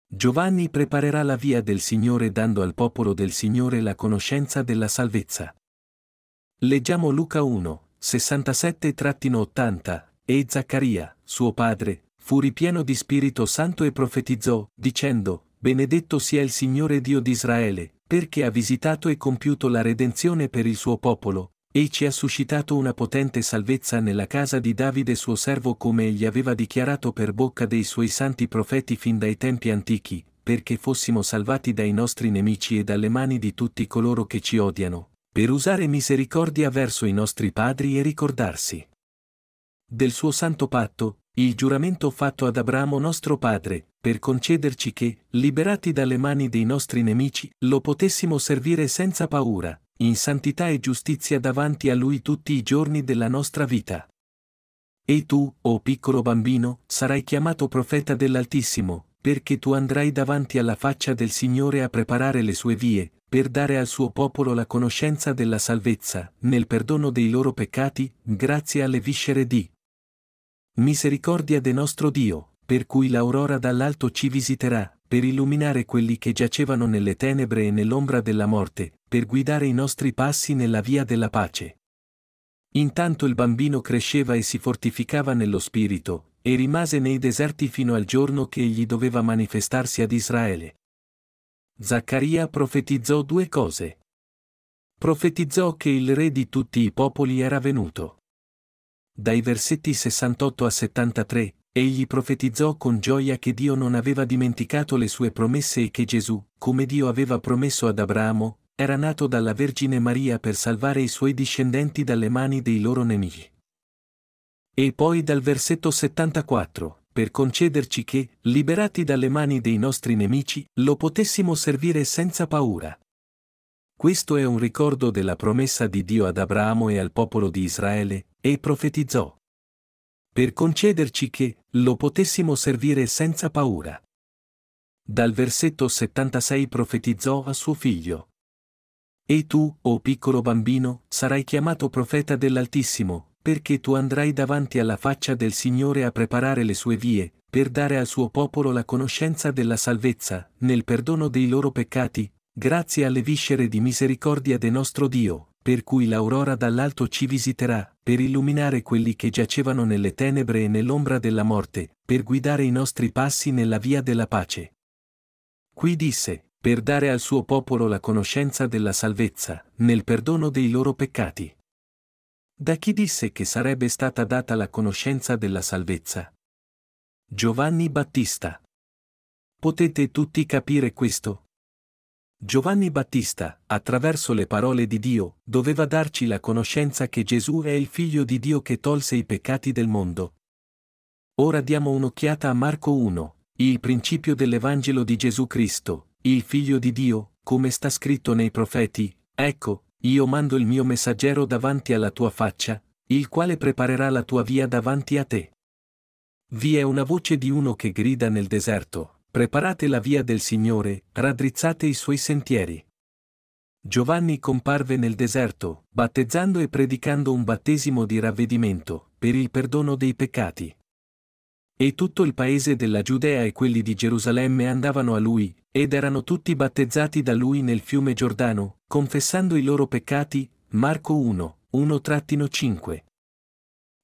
Giovanni preparerà la via del Signore dando al popolo del Signore la conoscenza della salvezza. Leggiamo Luca 1, 67-80, e Zaccaria, suo padre, fu ripieno di Spirito Santo e profetizzò, dicendo, Benedetto sia il Signore Dio di Israele, perché ha visitato e compiuto la redenzione per il suo popolo, e ci ha suscitato una potente salvezza nella casa di Davide suo servo come egli aveva dichiarato per bocca dei suoi santi profeti fin dai tempi antichi, perché fossimo salvati dai nostri nemici e dalle mani di tutti coloro che ci odiano, per usare misericordia verso i nostri padri e ricordarsi del suo santo patto, il giuramento fatto ad Abramo nostro padre, per concederci che, liberati dalle mani dei nostri nemici, lo potessimo servire senza paura, in santità e giustizia davanti a Lui tutti i giorni della nostra vita. E tu, o oh piccolo bambino, sarai chiamato profeta dell'Altissimo, perché tu andrai davanti alla faccia del Signore a preparare le sue vie, per dare al suo popolo la conoscenza della salvezza, nel perdono dei loro peccati, grazie alle viscere di misericordia de nostro Dio, per cui l'aurora dall'alto ci visiterà, per illuminare quelli che giacevano nelle tenebre e nell'ombra della morte, per guidare i nostri passi nella via della pace. Intanto il bambino cresceva e si fortificava nello spirito, e rimase nei deserti fino al giorno che egli doveva manifestarsi ad Israele. Zaccaria profetizzò due cose. Profetizzò che il re di tutti i popoli era venuto. Dai versetti 68 a 73, Egli profetizzò con gioia che Dio non aveva dimenticato le sue promesse e che Gesù, come Dio aveva promesso ad Abramo, era nato dalla Vergine Maria per salvare i suoi discendenti dalle mani dei loro nemici. E poi dal versetto 74, per concederci che, liberati dalle mani dei nostri nemici, lo potessimo servire senza paura. Questo è un ricordo della promessa di Dio ad Abramo e al popolo di Israele, e profetizzò per concederci che lo potessimo servire senza paura. dal versetto 76 profetizzò a suo figlio. E tu, o piccolo bambino, sarai chiamato profeta dell'Altissimo, perché tu andrai davanti alla faccia del Signore a preparare le sue vie, per dare al suo popolo la conoscenza della salvezza, nel perdono dei loro peccati, grazie alle viscere di misericordia de nostro Dio, per cui l'aurora dall'alto ci visiterà, per illuminare quelli che giacevano nelle tenebre e nell'ombra della morte, per guidare i nostri passi nella via della pace. Qui disse, per dare al suo popolo la conoscenza della salvezza, nel perdono dei loro peccati. Da chi disse che sarebbe stata data la conoscenza della salvezza? Giovanni Battista. Potete tutti capire questo? Giovanni Battista, attraverso le parole di Dio, doveva darci la conoscenza che Gesù è il figlio di Dio che tolse i peccati del mondo. Ora diamo un'occhiata a Marco 1, il principio dell'Evangelo di Gesù Cristo, il figlio di Dio, come sta scritto nei profeti, ecco, io mando il mio messaggero davanti alla tua faccia, il quale preparerà la tua via davanti a te. Vi è una voce di uno che grida nel deserto, preparate la via del Signore, raddrizzate i suoi sentieri. Giovanni comparve nel deserto, battezzando e predicando un battesimo di ravvedimento, per il perdono dei peccati. E tutto il paese della Giudea e quelli di Gerusalemme andavano a lui, ed erano tutti battezzati da lui nel fiume Giordano, confessando i loro peccati, Marco 1, 1-5.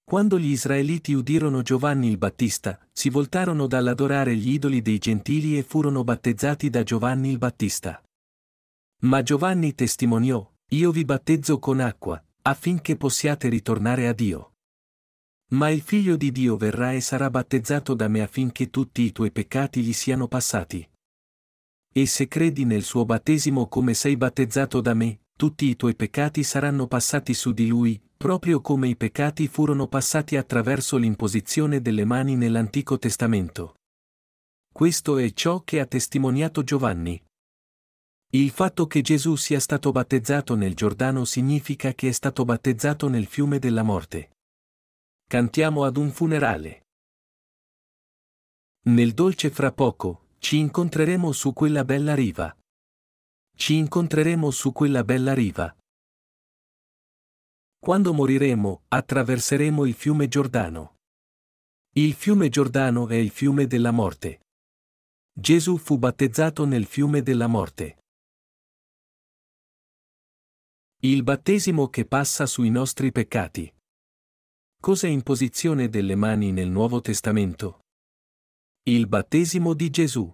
Quando gli israeliti udirono Giovanni il Battista, si voltarono dall'adorare gli idoli dei gentili e furono battezzati da Giovanni il Battista. Ma Giovanni testimoniò, Io vi battezzo con acqua, affinché possiate ritornare a Dio. Ma il figlio di Dio verrà e sarà battezzato da me affinché tutti i tuoi peccati gli siano passati. E se credi nel suo battesimo come sei battezzato da me, tutti i tuoi peccati saranno passati su di lui, proprio come i peccati furono passati attraverso l'imposizione delle mani nell'Antico Testamento. Questo è ciò che ha testimoniato Giovanni. Il fatto che Gesù sia stato battezzato nel Giordano significa che è stato battezzato nel fiume della morte. Cantiamo ad un funerale. Nel dolce fra poco, ci incontreremo su quella bella riva. Ci incontreremo su quella bella riva. Quando moriremo, attraverseremo il fiume Giordano. Il fiume Giordano è il fiume della morte. Gesù fu battezzato nel fiume della morte. Il battesimo che passa sui nostri peccati. Cos'è imposizione delle mani nel Nuovo Testamento? Il battesimo di Gesù.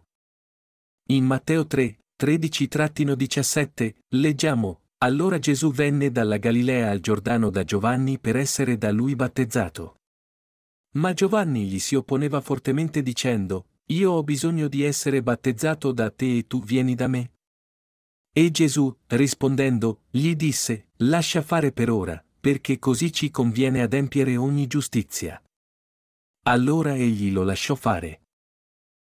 In Matteo 3, 13-17, leggiamo, allora Gesù venne dalla Galilea al Giordano da Giovanni per essere da lui battezzato. Ma Giovanni gli si opponeva fortemente dicendo, Io ho bisogno di essere battezzato da te e tu vieni da me. E Gesù, rispondendo, gli disse, Lascia fare per ora, perché così ci conviene adempiere ogni giustizia. Allora egli lo lasciò fare.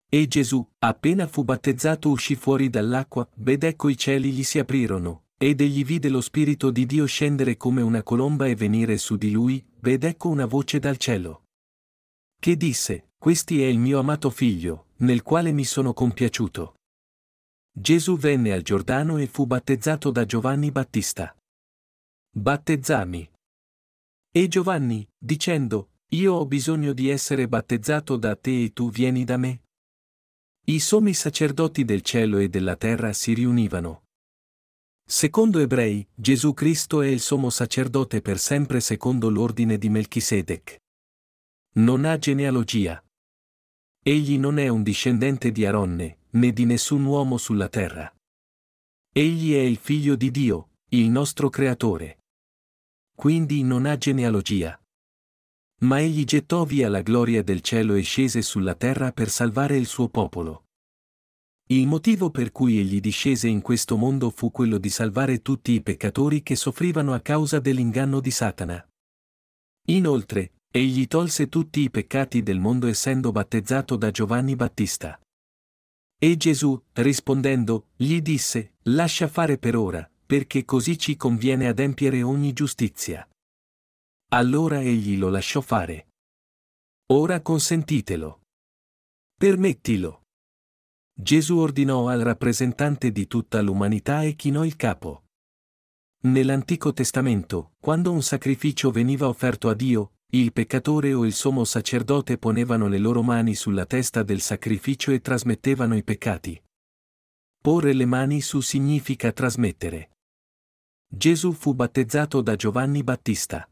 E Gesù, appena fu battezzato uscì fuori dall'acqua, ed ecco i cieli gli si aprirono, ed egli vide lo Spirito di Dio scendere come una colomba e venire su di lui, ed ecco una voce dal cielo. Che disse, Questi è il mio amato figlio, nel quale mi sono compiaciuto. Gesù venne al Giordano e fu battezzato da Giovanni Battista. Battezzami. E Giovanni, dicendo, Io ho bisogno di essere battezzato da te e tu vieni da me? I sommi sacerdoti del cielo e della terra si riunivano, Secondo Ebrei, Gesù Cristo è il sommo sacerdote per sempre secondo l'ordine di Melchisedec. Non ha genealogia. Egli non è un discendente di Aronne, né di nessun uomo sulla terra. Egli è il figlio di Dio, il nostro creatore. Quindi non ha genealogia. Ma egli gettò via la gloria del cielo e scese sulla terra per salvare il suo popolo. Il motivo per cui egli discese in questo mondo fu quello di salvare tutti i peccatori che soffrivano a causa dell'inganno di Satana. Inoltre, egli tolse tutti i peccati del mondo essendo battezzato da Giovanni Battista. E Gesù, rispondendo, gli disse, lascia fare per ora, perché così ci conviene adempiere ogni giustizia. Allora egli lo lasciò fare. Ora consentitelo. Permettilo. Gesù ordinò al rappresentante di tutta l'umanità e chinò il capo. Nell'Antico Testamento, quando un sacrificio veniva offerto a Dio, il peccatore o il sommo sacerdote ponevano le loro mani sulla testa del sacrificio e trasmettevano i peccati. Porre le mani su significa trasmettere. Gesù fu battezzato da Giovanni Battista.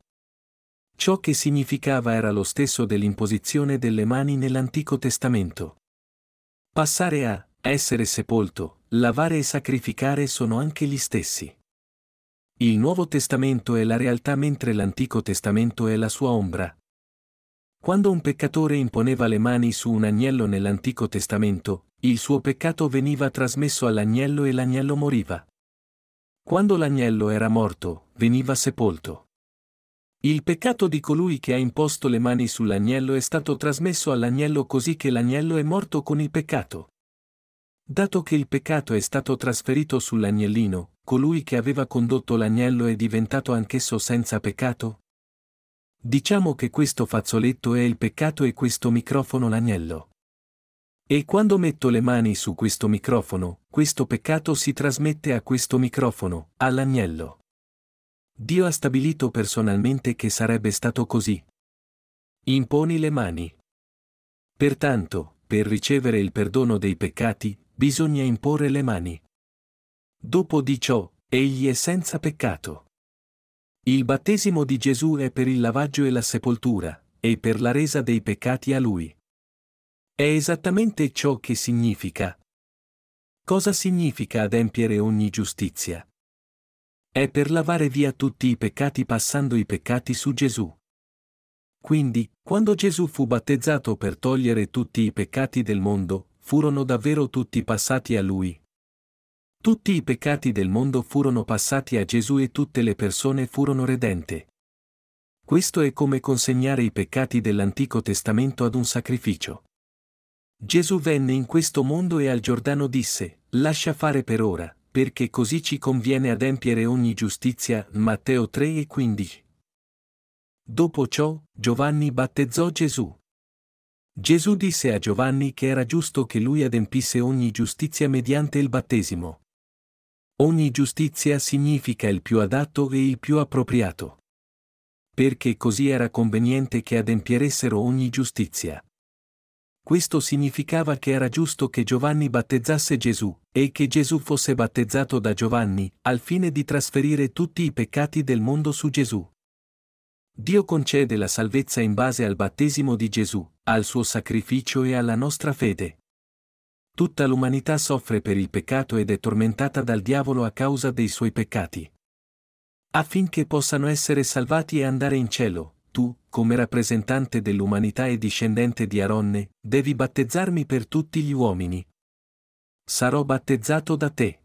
Ciò che significava era lo stesso dell'imposizione delle mani nell'Antico Testamento. Passare a essere sepolto, lavare e sacrificare sono anche gli stessi. Il Nuovo Testamento è la realtà mentre l'Antico Testamento è la sua ombra. Quando un peccatore imponeva le mani su un agnello nell'Antico Testamento, il suo peccato veniva trasmesso all'agnello e l'agnello moriva. Quando l'agnello era morto, veniva sepolto. Il peccato di colui che ha imposto le mani sull'agnello è stato trasmesso all'agnello così che l'agnello è morto con il peccato. Dato che il peccato è stato trasferito sull'agnellino, colui che aveva condotto l'agnello è diventato anch'esso senza peccato? Diciamo che questo fazzoletto è il peccato e questo microfono l'agnello. E quando metto le mani su questo microfono, questo peccato si trasmette a questo microfono, all'agnello. Dio ha stabilito personalmente che sarebbe stato così. Imponi le mani. Pertanto, per ricevere il perdono dei peccati, bisogna imporre le mani. Dopo di ciò, egli è senza peccato. Il battesimo di Gesù è per il lavaggio e la sepoltura, e per la resa dei peccati a lui. È esattamente ciò che significa. Cosa significa adempiere ogni giustizia? È per lavare via tutti i peccati passando i peccati su Gesù. Quindi, quando Gesù fu battezzato per togliere tutti i peccati del mondo, furono davvero tutti passati a lui. Tutti i peccati del mondo furono passati a Gesù e tutte le persone furono redente. Questo è come consegnare i peccati dell'Antico Testamento ad un sacrificio. Gesù venne in questo mondo e al Giordano disse, lascia fare per ora, perché così ci conviene adempiere ogni giustizia. Matteo 3 e 15. Dopo ciò, Giovanni battezzò Gesù. Gesù disse a Giovanni che era giusto che lui adempisse ogni giustizia mediante il battesimo. Ogni giustizia significa il più adatto e il più appropriato. Perché così era conveniente che adempieressero ogni giustizia. Questo significava che era giusto che Giovanni battezzasse Gesù, e che Gesù fosse battezzato da Giovanni, al fine di trasferire tutti i peccati del mondo su Gesù. Dio concede la salvezza in base al battesimo di Gesù, al suo sacrificio e alla nostra fede. Tutta l'umanità soffre per il peccato ed è tormentata dal diavolo a causa dei suoi peccati. Affinché possano essere salvati e andare in cielo, come rappresentante dell'umanità e discendente di Aronne, devi battezzarmi per tutti gli uomini. Sarò battezzato da te.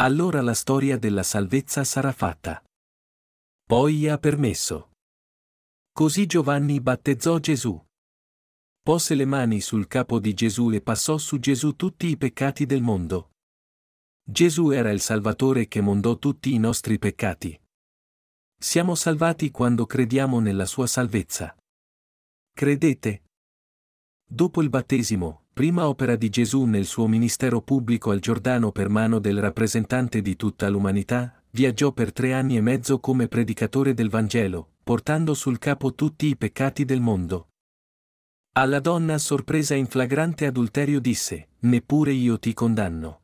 Allora la storia della salvezza sarà fatta. Poi ha permesso. Così Giovanni battezzò Gesù. Pose le mani sul capo di Gesù e passò su Gesù tutti i peccati del mondo. Gesù era il Salvatore che mondò tutti i nostri peccati. Siamo salvati quando crediamo nella sua salvezza. Credete? Dopo il battesimo, prima opera di Gesù nel suo ministero pubblico al Giordano per mano del rappresentante di tutta l'umanità, viaggiò per tre anni e mezzo come predicatore del Vangelo, portando sul capo tutti i peccati del mondo. Alla donna sorpresa in flagrante adulterio disse, Neppure io ti condanno.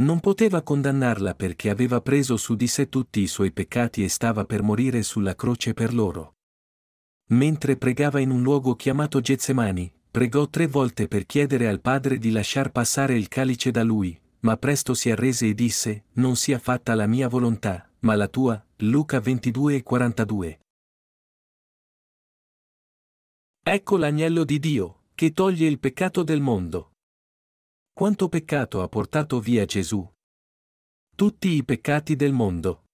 Non poteva condannarla perché aveva preso su di sé tutti i suoi peccati e stava per morire sulla croce per loro. Mentre pregava in un luogo chiamato Getsemani, pregò tre volte per chiedere al Padre di lasciar passare il calice da lui, ma presto si arrese e disse, Non sia fatta la mia volontà, ma la tua. Luca 22 e 42. Ecco l'agnello di Dio, che toglie il peccato del mondo. Quanto peccato ha portato via Gesù? Tutti i peccati del mondo.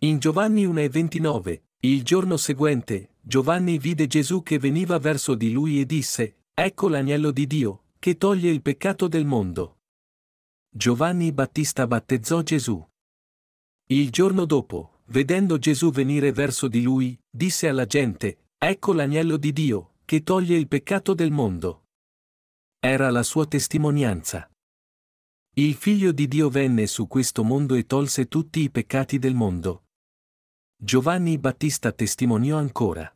In Giovanni 1 e 29, il giorno seguente, Giovanni vide Gesù che veniva verso di lui e disse, Ecco l'agnello di Dio, che toglie il peccato del mondo. Giovanni Battista battezzò Gesù. Il giorno dopo, vedendo Gesù venire verso di lui, disse alla gente, Ecco l'agnello di Dio, che toglie il peccato del mondo. Era la sua testimonianza. Il figlio di Dio venne su questo mondo e tolse tutti i peccati del mondo. Giovanni Battista testimoniò ancora.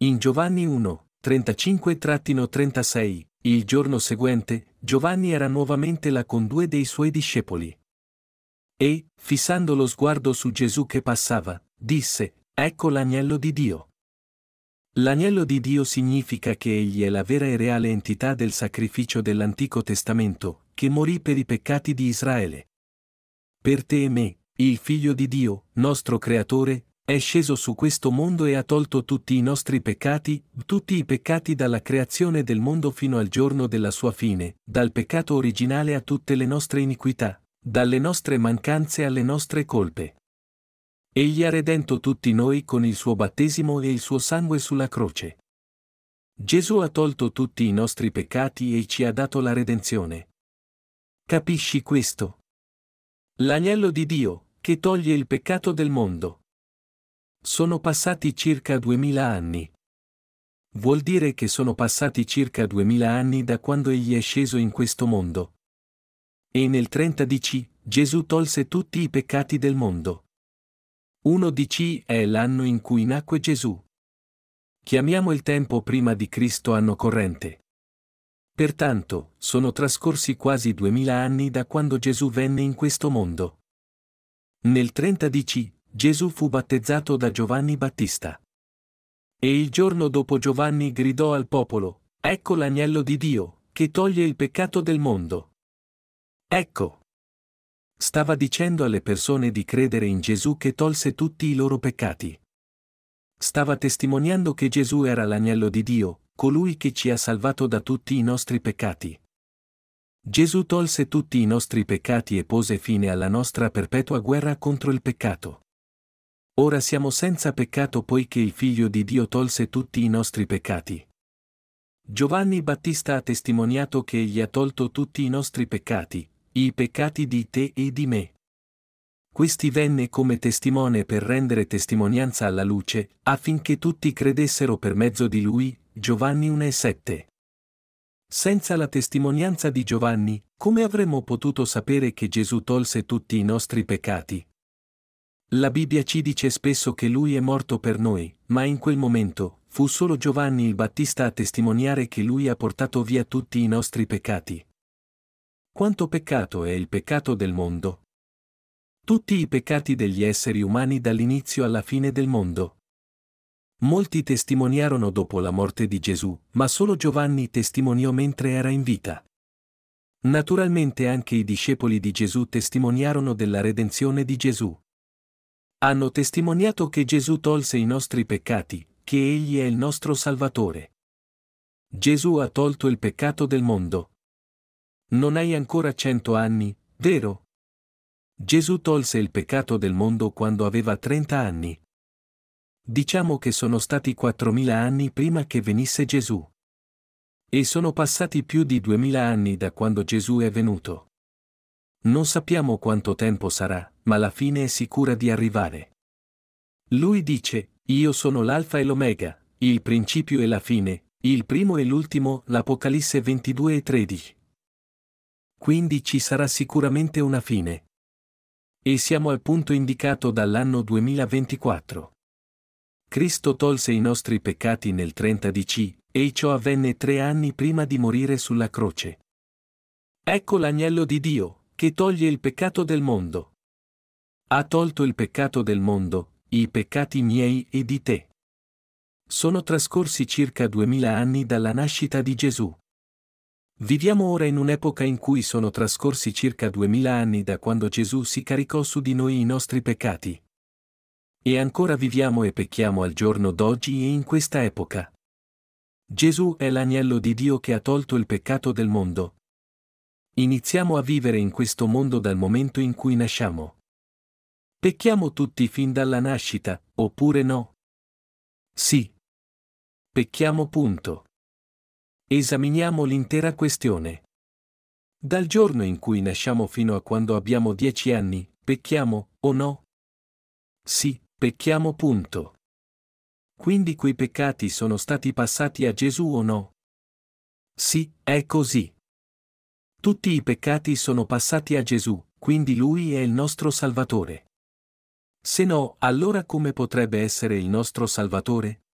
In Giovanni 1, 35-36, il giorno seguente, Giovanni era nuovamente là con due dei suoi discepoli. E, fissando lo sguardo su Gesù che passava, disse, Ecco l'agnello di Dio. L'agnello di Dio significa che egli è la vera e reale entità del sacrificio dell'Antico Testamento, che morì per i peccati di Israele. Per te e me, il Figlio di Dio, nostro Creatore, è sceso su questo mondo e ha tolto tutti i nostri peccati, tutti i peccati dalla creazione del mondo fino al giorno della sua fine, dal peccato originale a tutte le nostre iniquità, dalle nostre mancanze alle nostre colpe. Egli ha redento tutti noi con il suo battesimo e il suo sangue sulla croce. Gesù ha tolto tutti i nostri peccati e ci ha dato la redenzione. Capisci questo? L'agnello di Dio, che toglie il peccato del mondo. Sono passati circa duemila anni. Vuol dire che sono passati circa duemila anni da quando egli è sceso in questo mondo. E nel 30 DC, Gesù tolse tutti i peccati del mondo. 1 DC è l'anno in cui nacque Gesù. Chiamiamo il tempo prima di Cristo anno corrente. Pertanto, sono trascorsi quasi duemila anni da quando Gesù venne in questo mondo. Nel 30 DC, Gesù fu battezzato da Giovanni Battista. E il giorno dopo Giovanni gridò al popolo, Ecco l'agnello di Dio, che toglie il peccato del mondo. Ecco. Stava dicendo alle persone di credere in Gesù che tolse tutti i loro peccati. Stava testimoniando che Gesù era l'agnello di Dio, colui che ci ha salvato da tutti i nostri peccati. Gesù tolse tutti i nostri peccati e pose fine alla nostra perpetua guerra contro il peccato. Ora siamo senza peccato poiché il Figlio di Dio tolse tutti i nostri peccati. Giovanni Battista ha testimoniato che egli ha tolto tutti i nostri peccati, i peccati di te e di me. Questi venne come testimone per rendere testimonianza alla luce, affinché tutti credessero per mezzo di lui, Giovanni 1,7. Senza la testimonianza di Giovanni, come avremmo potuto sapere che Gesù tolse tutti i nostri peccati? La Bibbia ci dice spesso che lui è morto per noi, ma in quel momento, fu solo Giovanni il Battista a testimoniare che lui ha portato via tutti i nostri peccati. Quanto peccato è il peccato del mondo? Tutti i peccati degli esseri umani dall'inizio alla fine del mondo. Molti testimoniarono dopo la morte di Gesù, ma solo Giovanni testimoniò mentre era in vita. Naturalmente anche i discepoli di Gesù testimoniarono della redenzione di Gesù. Hanno testimoniato che Gesù tolse i nostri peccati, che Egli è il nostro Salvatore. Gesù ha tolto il peccato del mondo. Non hai ancora cento anni, vero? Gesù tolse il peccato del mondo quando aveva 30 anni. Diciamo che sono stati 4.000 anni prima che venisse Gesù. E sono passati più di 2.000 anni da quando Gesù è venuto. Non sappiamo quanto tempo sarà, ma la fine è sicura di arrivare. Lui dice, Io sono l'alfa e l'omega, il principio e la fine, il primo e l'ultimo, l'Apocalisse 22 e 13. Quindi ci sarà sicuramente una fine. E siamo al punto indicato dall'anno 2024. Cristo tolse i nostri peccati nel 30 DC, e ciò avvenne tre anni prima di morire sulla croce. Ecco l'agnello di Dio, che toglie il peccato del mondo. Ha tolto il peccato del mondo, i peccati miei e di te. Sono trascorsi circa duemila anni dalla nascita di Gesù. Viviamo ora in un'epoca in cui sono trascorsi circa duemila anni da quando Gesù si caricò su di noi i nostri peccati. E ancora viviamo e pecchiamo al giorno d'oggi e in questa epoca. Gesù è l'agnello di Dio che ha tolto il peccato del mondo. Iniziamo a vivere in questo mondo dal momento in cui nasciamo. Pecchiamo tutti fin dalla nascita, oppure no? Sì. Pecchiamo punto. Esaminiamo l'intera questione. Dal giorno in cui nasciamo fino a quando abbiamo dieci anni, pecchiamo, o no? Sì, Pecchiamo punto. Quindi quei peccati sono stati passati a Gesù o no? Sì, è così. Tutti i peccati sono passati a Gesù, quindi Lui è il nostro Salvatore. Se no, allora come potrebbe essere il nostro Salvatore?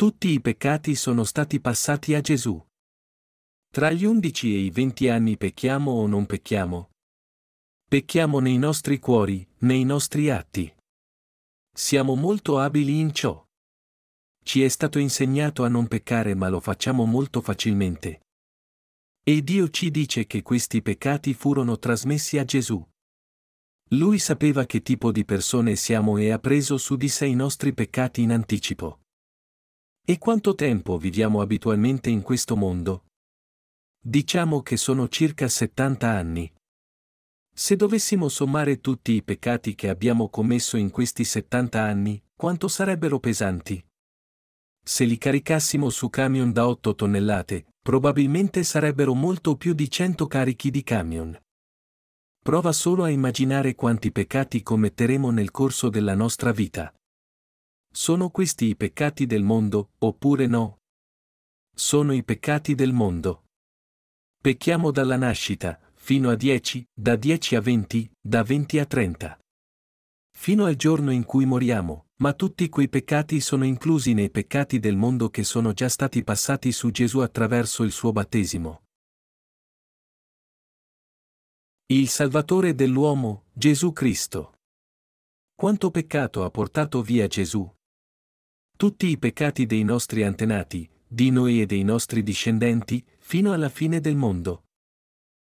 Tutti i peccati sono stati passati a Gesù. Tra gli undici e i venti anni pecchiamo o non pecchiamo? Pecchiamo nei nostri cuori, nei nostri atti. Siamo molto abili in ciò. Ci è stato insegnato a non peccare ma lo facciamo molto facilmente. E Dio ci dice che questi peccati furono trasmessi a Gesù. Lui sapeva che tipo di persone siamo e ha preso su di sé i nostri peccati in anticipo. E quanto tempo viviamo abitualmente in questo mondo? Diciamo che sono circa 70 anni. Se dovessimo sommare tutti i peccati che abbiamo commesso in questi 70 anni, quanto sarebbero pesanti? Se li caricassimo su camion da 8 tonnellate, probabilmente sarebbero molto più di 100 carichi di camion. Prova solo a immaginare quanti peccati commetteremo nel corso della nostra vita. Sono questi i peccati del mondo, oppure no? Sono i peccati del mondo. Pecchiamo dalla nascita, fino a 10, da 10 a 20, da 20 a 30. Fino al giorno in cui moriamo, ma tutti quei peccati sono inclusi nei peccati del mondo che sono già stati passati su Gesù attraverso il suo battesimo. Il Salvatore dell'uomo, Gesù Cristo. Quanto peccato ha portato via Gesù? Tutti i peccati dei nostri antenati, di noi e dei nostri discendenti, fino alla fine del mondo.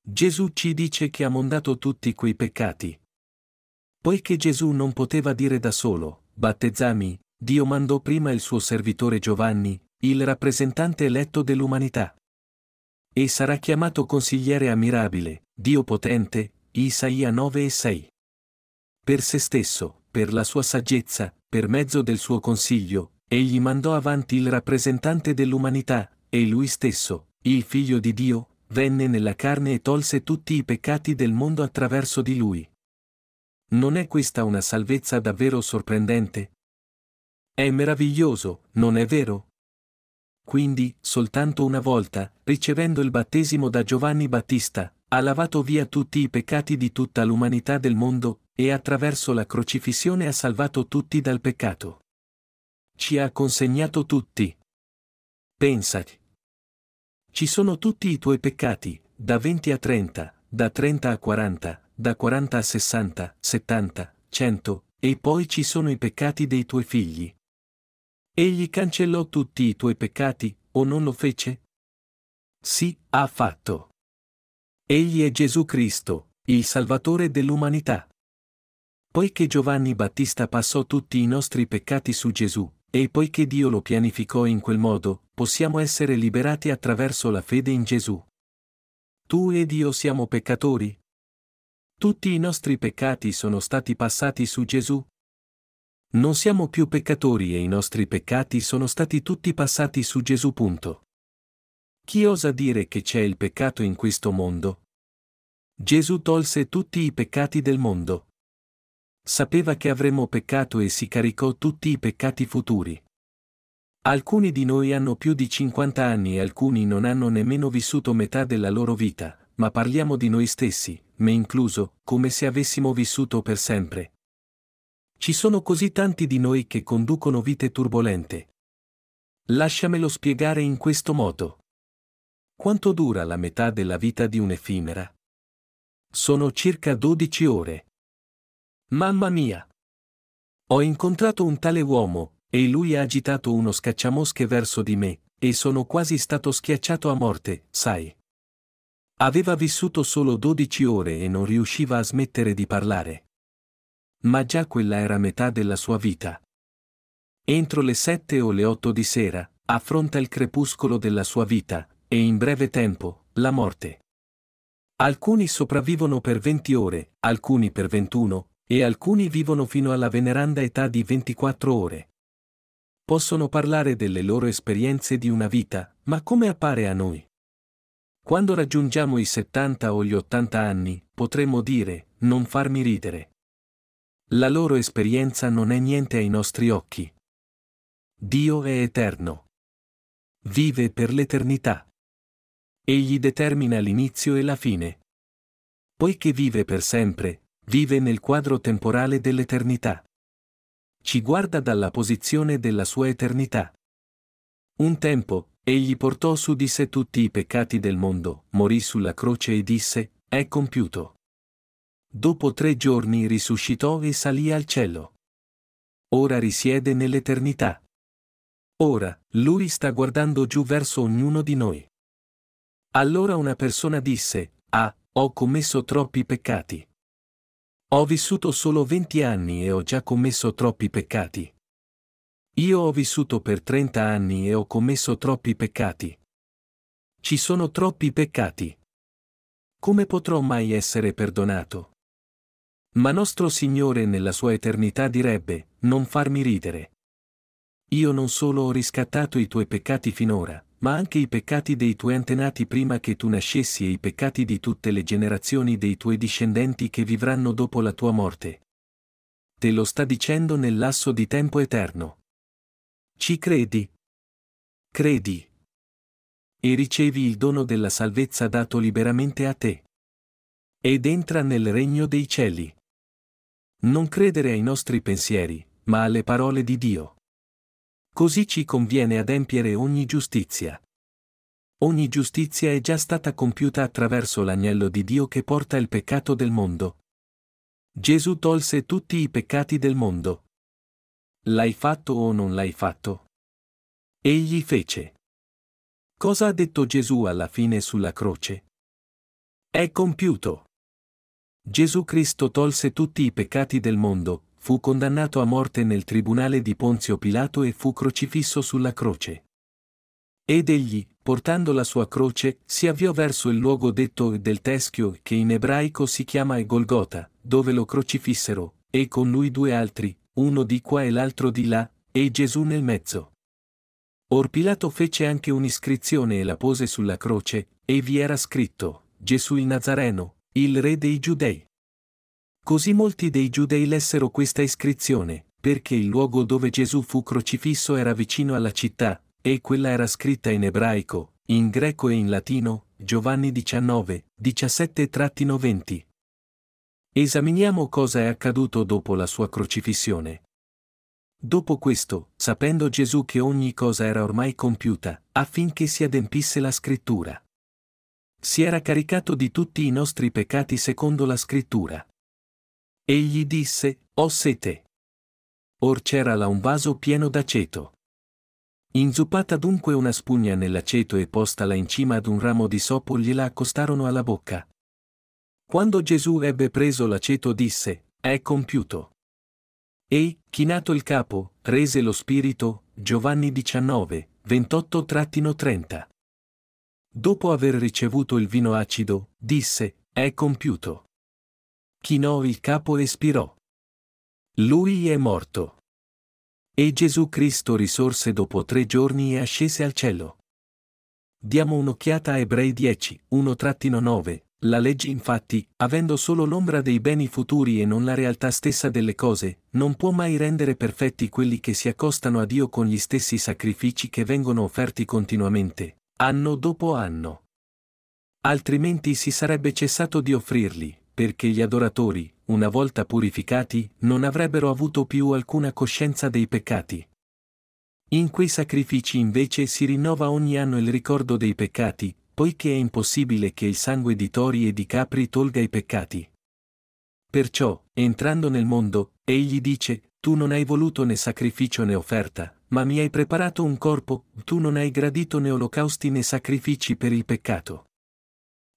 Gesù ci dice che ha mondato tutti quei peccati. Poiché Gesù non poteva dire da solo, battezzami, Dio mandò prima il suo servitore Giovanni, il rappresentante eletto dell'umanità. E sarà chiamato consigliere ammirabile, Dio potente, Isaia 9 e 6. Per se stesso, per la sua saggezza, per mezzo del suo consiglio, egli mandò avanti il rappresentante dell'umanità, e lui stesso, il figlio di Dio, venne nella carne e tolse tutti i peccati del mondo attraverso di lui. Non è questa una salvezza davvero sorprendente? È meraviglioso, non è vero? Quindi, soltanto una volta, ricevendo il battesimo da Giovanni Battista, ha lavato via tutti i peccati di tutta l'umanità del mondo, e attraverso la crocifissione ha salvato tutti dal peccato. Ci ha consegnato tutti. Pensaci. Ci sono tutti i tuoi peccati, da 20 a 30, da 30 a 40, da 40 a 60, 70, 100, e poi ci sono i peccati dei tuoi figli. Egli cancellò tutti i tuoi peccati, o non lo fece? Sì, ha fatto. Egli è Gesù Cristo, il Salvatore dell'umanità. Poiché Giovanni Battista passò tutti i nostri peccati su Gesù, e poiché Dio lo pianificò in quel modo, possiamo essere liberati attraverso la fede in Gesù. Tu ed io siamo peccatori? Tutti i nostri peccati sono stati passati su Gesù? Non siamo più peccatori e i nostri peccati sono stati tutti passati su Gesù. Punto. Chi osa dire che c'è il peccato in questo mondo? Gesù tolse tutti i peccati del mondo. Sapeva che avremmo peccato e si caricò tutti i peccati futuri. Alcuni di noi hanno più di 50 anni e alcuni non hanno nemmeno vissuto metà della loro vita, ma parliamo di noi stessi, me incluso, come se avessimo vissuto per sempre. Ci sono così tanti di noi che conducono vite turbolente. Lasciamelo spiegare in questo modo. Quanto dura la metà della vita di un'effimera? Sono circa 12 ore. Mamma mia! Ho incontrato un tale uomo, e lui ha agitato uno scacciamosche verso di me, e sono quasi stato schiacciato a morte, sai. Aveva vissuto solo 12 ore e non riusciva a smettere di parlare. Ma già quella era metà della sua vita. Entro le sette o le otto di sera, affronta il crepuscolo della sua vita, e in breve tempo, la morte. Alcuni sopravvivono per 20 ore, alcuni per 21, e alcuni vivono fino alla veneranda età di 24 ore. Possono parlare delle loro esperienze di una vita, ma come appare a noi? Quando raggiungiamo i 70 o gli 80 anni, potremmo dire, non farmi ridere. La loro esperienza non è niente ai nostri occhi. Dio è eterno. Vive per l'eternità. Egli determina l'inizio e la fine. Poiché vive per sempre, vive nel quadro temporale dell'eternità. Ci guarda dalla posizione della sua eternità. Un tempo, egli portò su di sé tutti i peccati del mondo, morì sulla croce e disse, è compiuto. Dopo tre giorni risuscitò e salì al cielo. Ora risiede nell'eternità. Ora, lui sta guardando giù verso ognuno di noi. Allora una persona disse, Ah, ho commesso troppi peccati. Ho vissuto solo 20 anni e ho già commesso troppi peccati. Io ho vissuto per 30 anni e ho commesso troppi peccati. Ci sono troppi peccati. Come potrò mai essere perdonato? Ma nostro Signore nella sua eternità direbbe, non farmi ridere. Io non solo ho riscattato i tuoi peccati finora, ma anche i peccati dei tuoi antenati prima che tu nascessi e i peccati di tutte le generazioni dei tuoi discendenti che vivranno dopo la tua morte. Te lo sta dicendo nel lasso di tempo eterno. Ci credi? Credi. E ricevi il dono della salvezza dato liberamente a te. Ed entra nel regno dei cieli. Non credere ai nostri pensieri, ma alle parole di Dio. Così ci conviene adempiere ogni giustizia. Ogni giustizia è già stata compiuta attraverso l'agnello di Dio che porta il peccato del mondo. Gesù tolse tutti i peccati del mondo. L'hai fatto o non l'hai fatto? Egli fece. Cosa ha detto Gesù alla fine sulla croce? È compiuto. Gesù Cristo tolse tutti i peccati del mondo, fu condannato a morte nel tribunale di Ponzio Pilato e fu crocifisso sulla croce. Ed egli, portando la sua croce, si avviò verso il luogo detto del teschio che in ebraico si chiama Golgota, dove lo crocifissero, e con lui due altri, uno di qua e l'altro di là, e Gesù nel mezzo. Or Pilato fece anche un'iscrizione e la pose sulla croce, e vi era scritto, Gesù il Nazareno, il re dei Giudei. Così molti dei Giudei lessero questa iscrizione, perché il luogo dove Gesù fu crocifisso era vicino alla città, e quella era scritta in ebraico, in greco e in latino, Giovanni 19, 17-20. Esaminiamo cosa è accaduto dopo la sua crocifissione. Dopo questo, sapendo Gesù che ogni cosa era ormai compiuta, affinché si adempisse la scrittura. Si era caricato di tutti i nostri peccati secondo la scrittura. Egli disse, Ho sete. Or c'era là un vaso pieno d'aceto. Inzuppata dunque una spugna nell'aceto e postala in cima ad un ramo di sopo gliela accostarono alla bocca. Quando Gesù ebbe preso l'aceto disse, È compiuto. E, chinato il capo, rese lo spirito, Giovanni 19, 28-30. Dopo aver ricevuto il vino acido, disse, è compiuto. Chinò il capo e spirò. Lui è morto. E Gesù Cristo risorse dopo tre giorni e ascese al cielo. Diamo un'occhiata a Ebrei 10, 1-9. La legge infatti, avendo solo l'ombra dei beni futuri e non la realtà stessa delle cose, non può mai rendere perfetti quelli che si accostano a Dio con gli stessi sacrifici che vengono offerti continuamente, anno dopo anno. Altrimenti si sarebbe cessato di offrirli, perché gli adoratori, una volta purificati, non avrebbero avuto più alcuna coscienza dei peccati. In quei sacrifici invece si rinnova ogni anno il ricordo dei peccati, poiché è impossibile che il sangue di tori e di capri tolga i peccati. Perciò, entrando nel mondo, egli dice, tu non hai voluto né sacrificio né offerta, ma mi hai preparato un corpo, tu non hai gradito né olocausti né sacrifici per il peccato.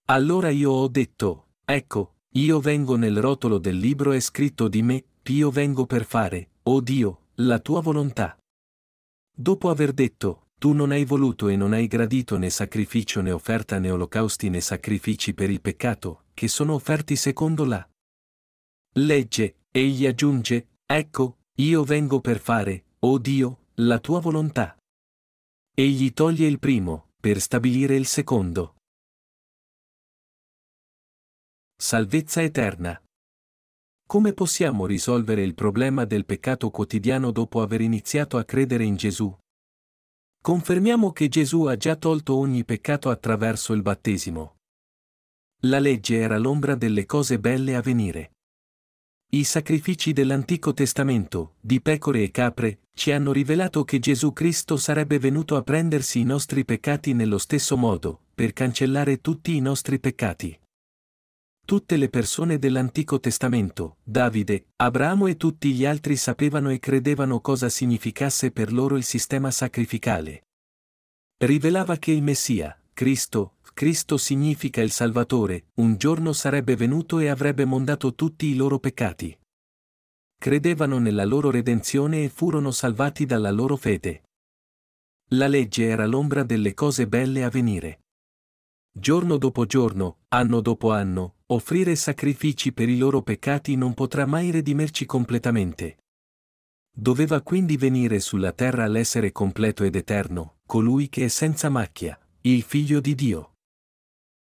Allora io ho detto, ecco, io vengo nel rotolo del libro è scritto di me, io vengo per fare, o oh Dio, la tua volontà. Dopo aver detto, tu non hai voluto e non hai gradito né sacrificio né offerta né olocausti né sacrifici per il peccato, che sono offerti secondo la legge, egli aggiunge, ecco, io vengo per fare, o oh Dio, la tua volontà. Egli toglie il primo, per stabilire il secondo. Salvezza eterna. Come possiamo risolvere il problema del peccato quotidiano dopo aver iniziato a credere in Gesù? Confermiamo che Gesù ha già tolto ogni peccato attraverso il battesimo. La legge era l'ombra delle cose belle a venire. I sacrifici dell'Antico Testamento, di pecore e capre, ci hanno rivelato che Gesù Cristo sarebbe venuto a prendersi i nostri peccati nello stesso modo, per cancellare tutti i nostri peccati. Tutte le persone dell'Antico Testamento, Davide, Abramo e tutti gli altri sapevano e credevano cosa significasse per loro il sistema sacrificale. Rivelava che il Messia, Cristo, Cristo significa il Salvatore, un giorno sarebbe venuto e avrebbe mondato tutti i loro peccati. Credevano nella loro redenzione e furono salvati dalla loro fede. La legge era l'ombra delle cose belle a venire. Giorno dopo giorno, anno dopo anno, offrire sacrifici per i loro peccati non potrà mai redimerci completamente. Doveva quindi venire sulla terra l'essere completo ed eterno, colui che è senza macchia, il figlio di Dio.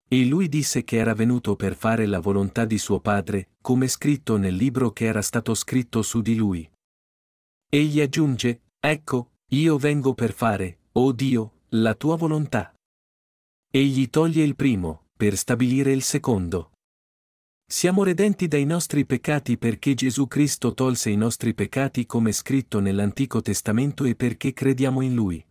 E lui disse che era venuto per fare la volontà di suo padre, come scritto nel libro che era stato scritto su di lui. Egli aggiunge, Ecco, io vengo per fare, o oh Dio, la tua volontà. Egli toglie il primo, per stabilire il secondo. Siamo redenti dai nostri peccati perché Gesù Cristo tolse i nostri peccati come scritto nell'Antico Testamento e perché crediamo in Lui.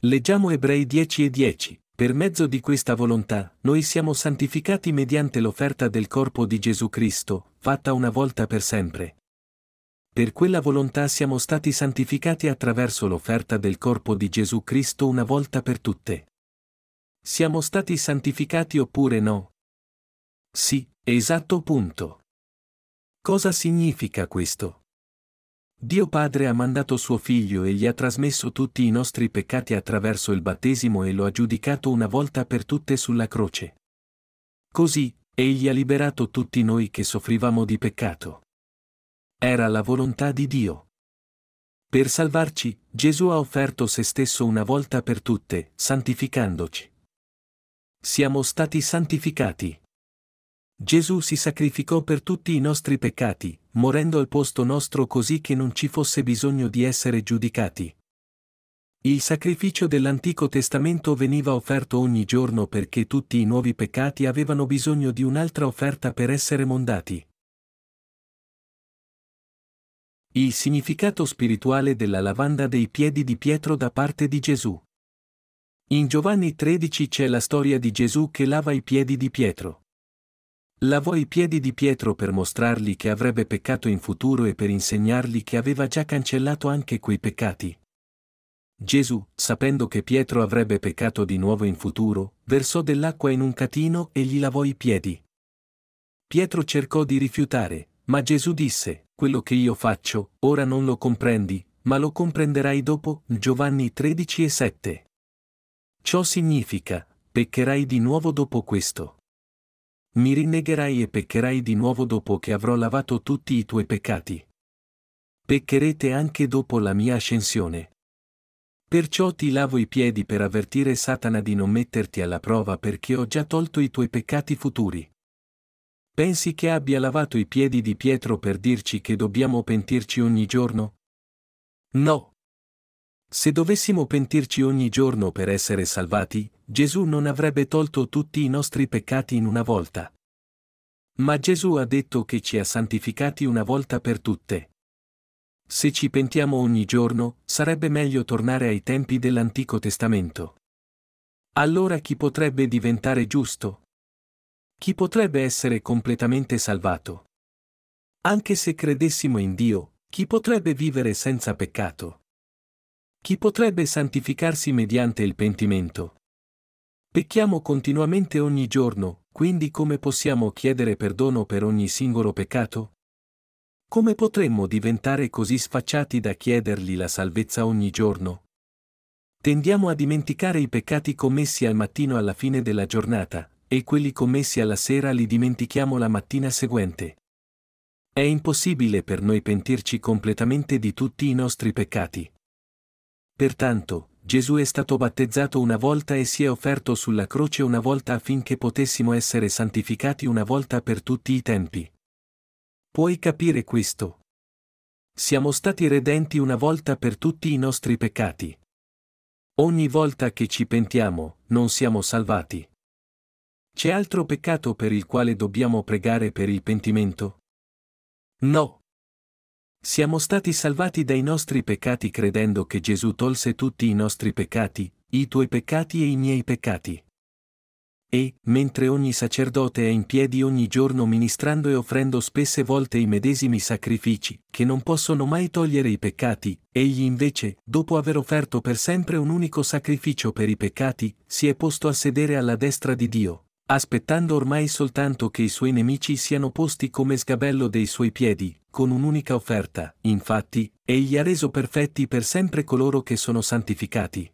Leggiamo Ebrei 10 e 10. Per mezzo di questa volontà, noi siamo santificati mediante l'offerta del corpo di Gesù Cristo, fatta una volta per sempre. Per quella volontà siamo stati santificati attraverso l'offerta del corpo di Gesù Cristo una volta per tutte. Siamo stati santificati oppure no? Sì, esatto punto. Cosa significa questo? Dio Padre ha mandato suo Figlio e gli ha trasmesso tutti i nostri peccati attraverso il battesimo e lo ha giudicato una volta per tutte sulla croce. Così, Egli ha liberato tutti noi che soffrivamo di peccato. Era la volontà di Dio. Per salvarci, Gesù ha offerto se stesso una volta per tutte, santificandoci. Siamo stati santificati. Gesù si sacrificò per tutti i nostri peccati, morendo al posto nostro così che non ci fosse bisogno di essere giudicati. Il sacrificio dell'Antico Testamento veniva offerto ogni giorno perché tutti i nuovi peccati avevano bisogno di un'altra offerta per essere mondati. Il significato spirituale della lavanda dei piedi di Pietro da parte di Gesù. In Giovanni 13 c'è la storia di Gesù che lava i piedi di Pietro. Lavò i piedi di Pietro per mostrargli che avrebbe peccato in futuro e per insegnargli che aveva già cancellato anche quei peccati. Gesù, sapendo che Pietro avrebbe peccato di nuovo in futuro, versò dell'acqua in un catino e gli lavò i piedi. Pietro cercò di rifiutare, ma Gesù disse, quello che io faccio, ora non lo comprendi, ma lo comprenderai dopo, Giovanni 13 e 7. Ciò significa, peccherai di nuovo dopo questo. Mi rinnegherai e peccherai di nuovo dopo che avrò lavato tutti i tuoi peccati. Peccherete anche dopo la mia ascensione. Perciò ti lavo i piedi per avvertire Satana di non metterti alla prova perché ho già tolto i tuoi peccati futuri. Pensi che abbia lavato i piedi di Pietro per dirci che dobbiamo pentirci ogni giorno? No. Se dovessimo pentirci ogni giorno per essere salvati, Gesù non avrebbe tolto tutti i nostri peccati in una volta. Ma Gesù ha detto che ci ha santificati una volta per tutte. Se ci pentiamo ogni giorno, sarebbe meglio tornare ai tempi dell'Antico Testamento. Allora chi potrebbe diventare giusto? Chi potrebbe essere completamente salvato? Anche se credessimo in Dio, chi potrebbe vivere senza peccato? Chi potrebbe santificarsi mediante il pentimento? Pecchiamo continuamente ogni giorno, quindi come possiamo chiedere perdono per ogni singolo peccato? Come potremmo diventare così sfacciati da chiedergli la salvezza ogni giorno? Tendiamo a dimenticare i peccati commessi al mattino alla fine della giornata, e quelli commessi alla sera li dimentichiamo la mattina seguente. È impossibile per noi pentirci completamente di tutti i nostri peccati. Pertanto, Gesù è stato battezzato una volta e si è offerto sulla croce una volta affinché potessimo essere santificati una volta per tutti i tempi. Puoi capire questo? Siamo stati redenti una volta per tutti i nostri peccati. Ogni volta che ci pentiamo, non siamo salvati. C'è altro peccato per il quale dobbiamo pregare per il pentimento? No. Siamo stati salvati dai nostri peccati credendo che Gesù tolse tutti i nostri peccati, i tuoi peccati e i miei peccati. E, mentre ogni sacerdote è in piedi ogni giorno ministrando e offrendo spesse volte i medesimi sacrifici, che non possono mai togliere i peccati, egli invece, dopo aver offerto per sempre un unico sacrificio per i peccati, si è posto a sedere alla destra di Dio, aspettando ormai soltanto che i suoi nemici siano posti come sgabello dei suoi piedi, con un'unica offerta, infatti, egli ha reso perfetti per sempre coloro che sono santificati.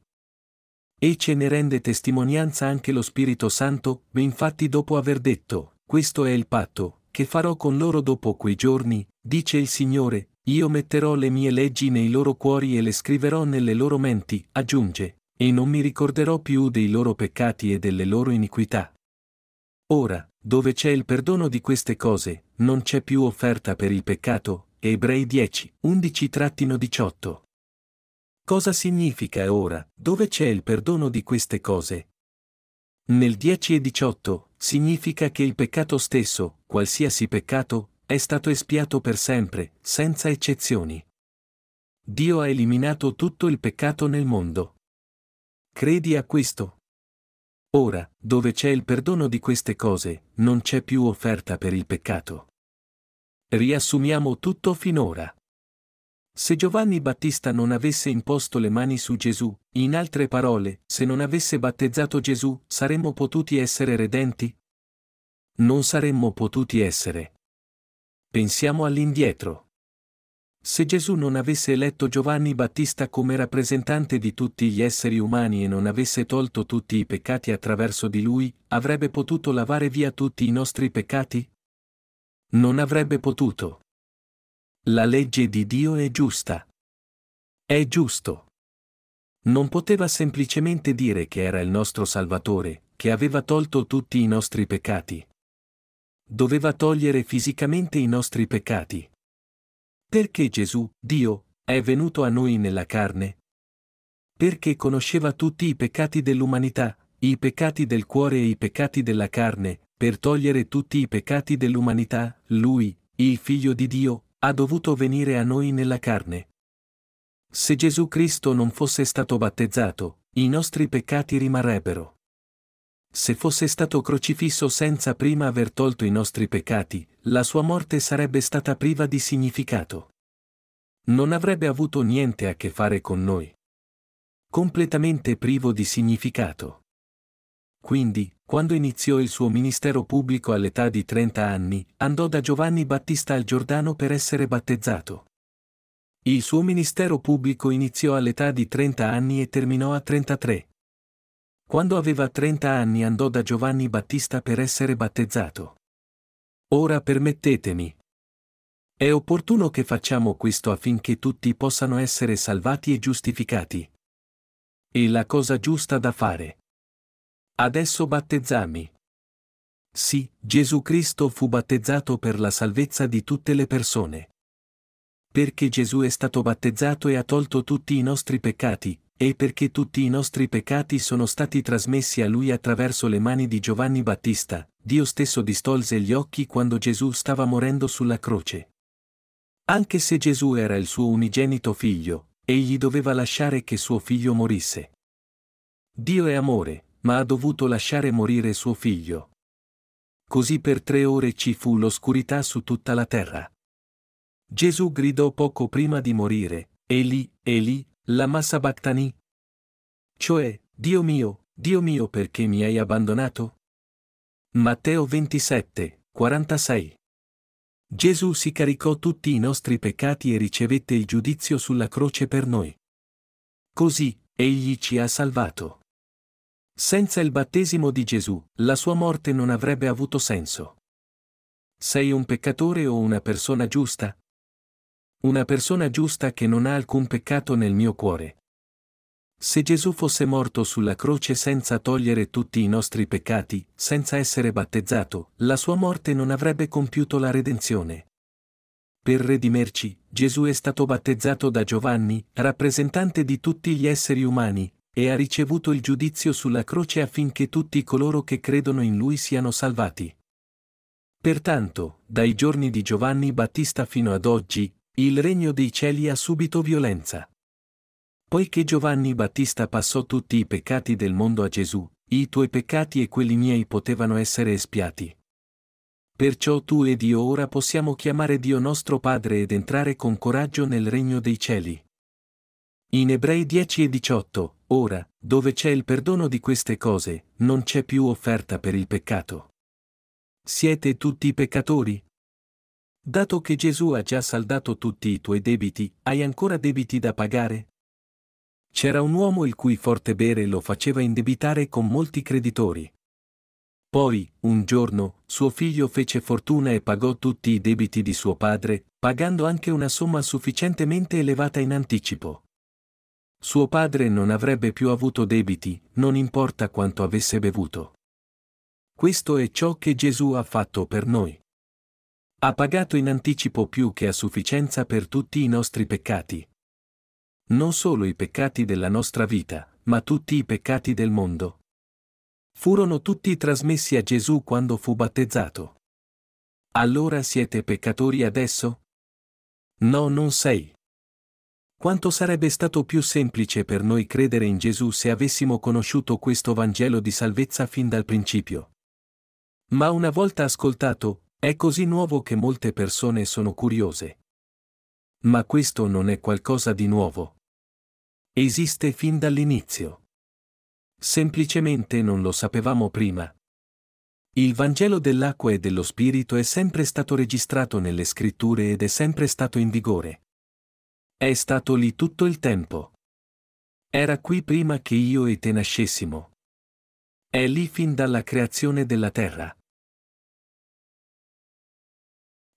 E ce ne rende testimonianza anche lo Spirito Santo, infatti dopo aver detto, questo è il patto, che farò con loro dopo quei giorni, dice il Signore, io metterò le mie leggi nei loro cuori e le scriverò nelle loro menti, aggiunge, e non mi ricorderò più dei loro peccati e delle loro iniquità. Ora, dove c'è il perdono di queste cose, non c'è più offerta per il peccato. Ebrei 10, 11-18. Cosa significa ora, dove c'è il perdono di queste cose? Nel 10 e 18, significa che il peccato stesso, qualsiasi peccato, è stato espiato per sempre, senza eccezioni. Dio ha eliminato tutto il peccato nel mondo. Credi a questo? Ora, dove c'è il perdono di queste cose, non c'è più offerta per il peccato. Riassumiamo tutto finora. Se Giovanni Battista non avesse imposto le mani su Gesù, in altre parole, se non avesse battezzato Gesù, saremmo potuti essere redenti? Non saremmo potuti essere. Pensiamo all'indietro. Se Gesù non avesse eletto Giovanni Battista come rappresentante di tutti gli esseri umani e non avesse tolto tutti i peccati attraverso di lui, avrebbe potuto lavare via tutti i nostri peccati? Non avrebbe potuto. La legge di Dio è giusta. È giusto. Non poteva semplicemente dire che era il nostro Salvatore, che aveva tolto tutti i nostri peccati. Doveva togliere fisicamente i nostri peccati. Perché Gesù, Dio, è venuto a noi nella carne? Perché conosceva tutti i peccati dell'umanità, i peccati del cuore e i peccati della carne, per togliere tutti i peccati dell'umanità, lui, il figlio di Dio, ha dovuto venire a noi nella carne. Se Gesù Cristo non fosse stato battezzato, i nostri peccati rimarrebbero. Se fosse stato crocifisso senza prima aver tolto i nostri peccati, la sua morte sarebbe stata priva di significato. Non avrebbe avuto niente a che fare con noi. Completamente privo di significato. Quindi, quando iniziò il suo ministero pubblico all'età di 30 anni, andò da Giovanni Battista al Giordano per essere battezzato. Il suo ministero pubblico iniziò all'età di 30 anni e terminò a 33. Quando aveva 30 anni andò da Giovanni Battista per essere battezzato. Ora permettetemi. È opportuno che facciamo questo affinché tutti possano essere salvati e giustificati. È la cosa giusta da fare. Adesso battezzami. Sì, Gesù Cristo fu battezzato per la salvezza di tutte le persone. Perché Gesù è stato battezzato e ha tolto tutti i nostri peccati, e perché tutti i nostri peccati sono stati trasmessi a Lui attraverso le mani di Giovanni Battista, Dio stesso distolse gli occhi quando Gesù stava morendo sulla croce. Anche se Gesù era il suo unigenito figlio, egli doveva lasciare che suo figlio morisse. Dio è amore, ma ha dovuto lasciare morire suo figlio. Così per tre ore ci fu l'oscurità su tutta la terra. Gesù gridò poco prima di morire, Eli, Eli, lama sabachthani? Cioè, Dio mio, Dio mio perché mi hai abbandonato? Matteo 27, 46. Gesù si caricò tutti i nostri peccati e ricevette il giudizio sulla croce per noi. Così, egli ci ha salvato. Senza il battesimo di Gesù, la sua morte non avrebbe avuto senso. Sei un peccatore o una persona giusta? Una persona giusta che non ha alcun peccato nel mio cuore. Se Gesù fosse morto sulla croce senza togliere tutti i nostri peccati, senza essere battezzato, la sua morte non avrebbe compiuto la redenzione. Per redimerci, Gesù è stato battezzato da Giovanni, rappresentante di tutti gli esseri umani, e ha ricevuto il giudizio sulla croce affinché tutti coloro che credono in lui siano salvati. Pertanto, dai giorni di Giovanni Battista fino ad oggi, il regno dei cieli ha subito violenza. Poiché Giovanni Battista passò tutti i peccati del mondo a Gesù, i tuoi peccati e quelli miei potevano essere espiati. Perciò tu ed io ora possiamo chiamare Dio nostro Padre ed entrare con coraggio nel regno dei cieli. In Ebrei 10 e 18, ora, dove c'è il perdono di queste cose, non c'è più offerta per il peccato. Siete tutti peccatori? Dato che Gesù ha già saldato tutti i tuoi debiti, hai ancora debiti da pagare? C'era un uomo il cui forte bere lo faceva indebitare con molti creditori. Poi, un giorno, suo figlio fece fortuna e pagò tutti i debiti di suo padre, pagando anche una somma sufficientemente elevata in anticipo. Suo padre non avrebbe più avuto debiti, non importa quanto avesse bevuto. Questo è ciò che Gesù ha fatto per noi. Ha pagato in anticipo più che a sufficienza per tutti i nostri peccati. Non solo i peccati della nostra vita, ma tutti i peccati del mondo. Furono tutti trasmessi a Gesù quando fu battezzato. Allora siete peccatori adesso? No, non sei. Quanto sarebbe stato più semplice per noi credere in Gesù se avessimo conosciuto questo Vangelo di salvezza fin dal principio. Ma una volta ascoltato, è così nuovo che molte persone sono curiose. Ma questo non è qualcosa di nuovo. Esiste fin dall'inizio. Semplicemente non lo sapevamo prima. Il Vangelo dell'acqua e dello Spirito è sempre stato registrato nelle scritture ed è sempre stato in vigore. È stato lì tutto il tempo. Era qui prima che io e te nascessimo. È lì fin dalla creazione della terra.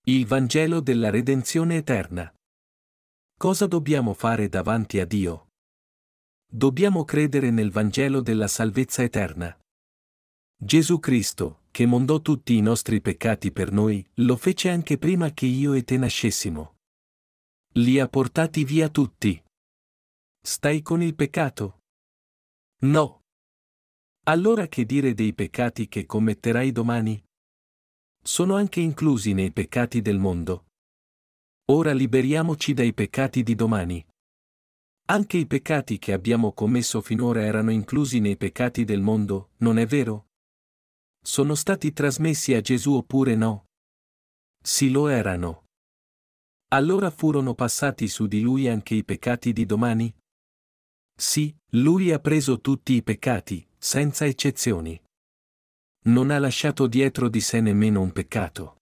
Il Vangelo della redenzione eterna. Cosa dobbiamo fare davanti a Dio? Dobbiamo credere nel Vangelo della salvezza eterna. Gesù Cristo, che mondò tutti i nostri peccati per noi, lo fece anche prima che io e te nascessimo. Li ha portati via tutti. Stai con il peccato? No. Allora che dire dei peccati che commetterai domani? Sono anche inclusi nei peccati del mondo. Ora liberiamoci dai peccati di domani. Anche i peccati che abbiamo commesso finora erano inclusi nei peccati del mondo, non è vero? Sono stati trasmessi a Gesù oppure no? Sì lo erano. Allora furono passati su di lui anche i peccati di domani? Sì, lui ha preso tutti i peccati, senza eccezioni. Non ha lasciato dietro di sé nemmeno un peccato.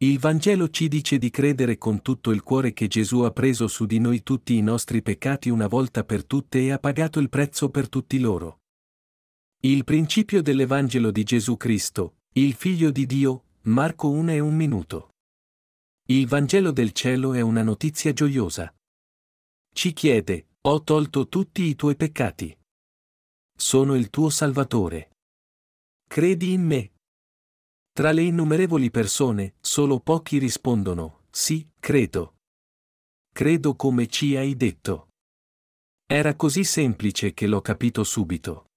Il Vangelo ci dice di credere con tutto il cuore che Gesù ha preso su di noi tutti i nostri peccati una volta per tutte e ha pagato il prezzo per tutti loro. Il principio dell'Evangelo di Gesù Cristo, il Figlio di Dio, Marco 1 e un minuto. Il Vangelo del cielo è una notizia gioiosa. Ci chiede, ho tolto tutti i tuoi peccati. Sono il tuo Salvatore. Credi in me. Tra le innumerevoli persone, solo pochi rispondono, sì, credo. Credo come ci hai detto. Era così semplice che l'ho capito subito.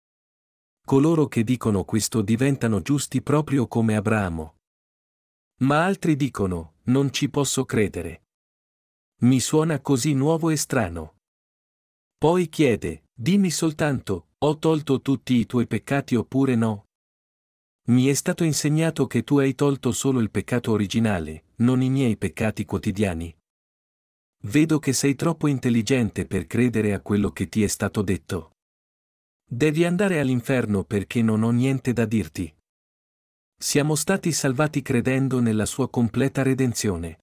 Coloro che dicono questo diventano giusti proprio come Abramo. Ma altri dicono, non ci posso credere. Mi suona così nuovo e strano. Poi chiede, dimmi soltanto, ho tolto tutti i tuoi peccati oppure no? Mi è stato insegnato che tu hai tolto solo il peccato originale, non i miei peccati quotidiani. Vedo che sei troppo intelligente per credere a quello che ti è stato detto. Devi andare all'inferno perché non ho niente da dirti. Siamo stati salvati credendo nella sua completa redenzione.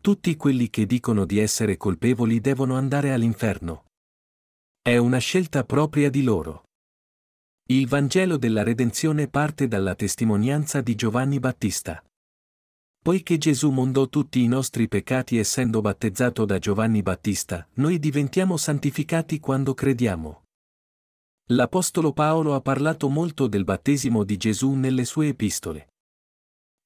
Tutti quelli che dicono di essere colpevoli devono andare all'inferno. È una scelta propria di loro. Il Vangelo della redenzione parte dalla testimonianza di Giovanni Battista. Poiché Gesù mondò tutti i nostri peccati essendo battezzato da Giovanni Battista, noi diventiamo santificati quando crediamo. L'Apostolo Paolo ha parlato molto del battesimo di Gesù nelle sue epistole.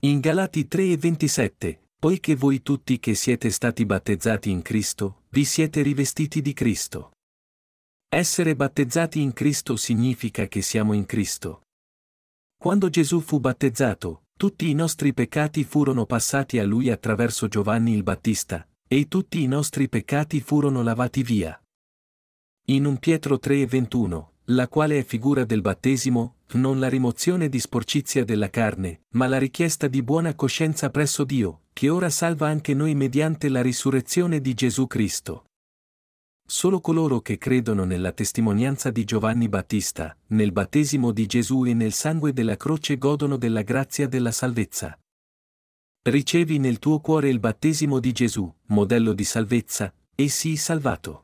In Galati 3 e 27, poiché voi tutti che siete stati battezzati in Cristo, vi siete rivestiti di Cristo. Essere battezzati in Cristo significa che siamo in Cristo. Quando Gesù fu battezzato, tutti i nostri peccati furono passati a lui attraverso Giovanni il Battista, e tutti i nostri peccati furono lavati via. In 1 Pietro 3 e 21, la quale è figura del battesimo, non la rimozione di sporcizia della carne, ma la richiesta di buona coscienza presso Dio, che ora salva anche noi mediante la risurrezione di Gesù Cristo. Solo coloro che credono nella testimonianza di Giovanni Battista, nel battesimo di Gesù e nel sangue della croce godono della grazia della salvezza. Ricevi nel tuo cuore il battesimo di Gesù, modello di salvezza, e sii salvato.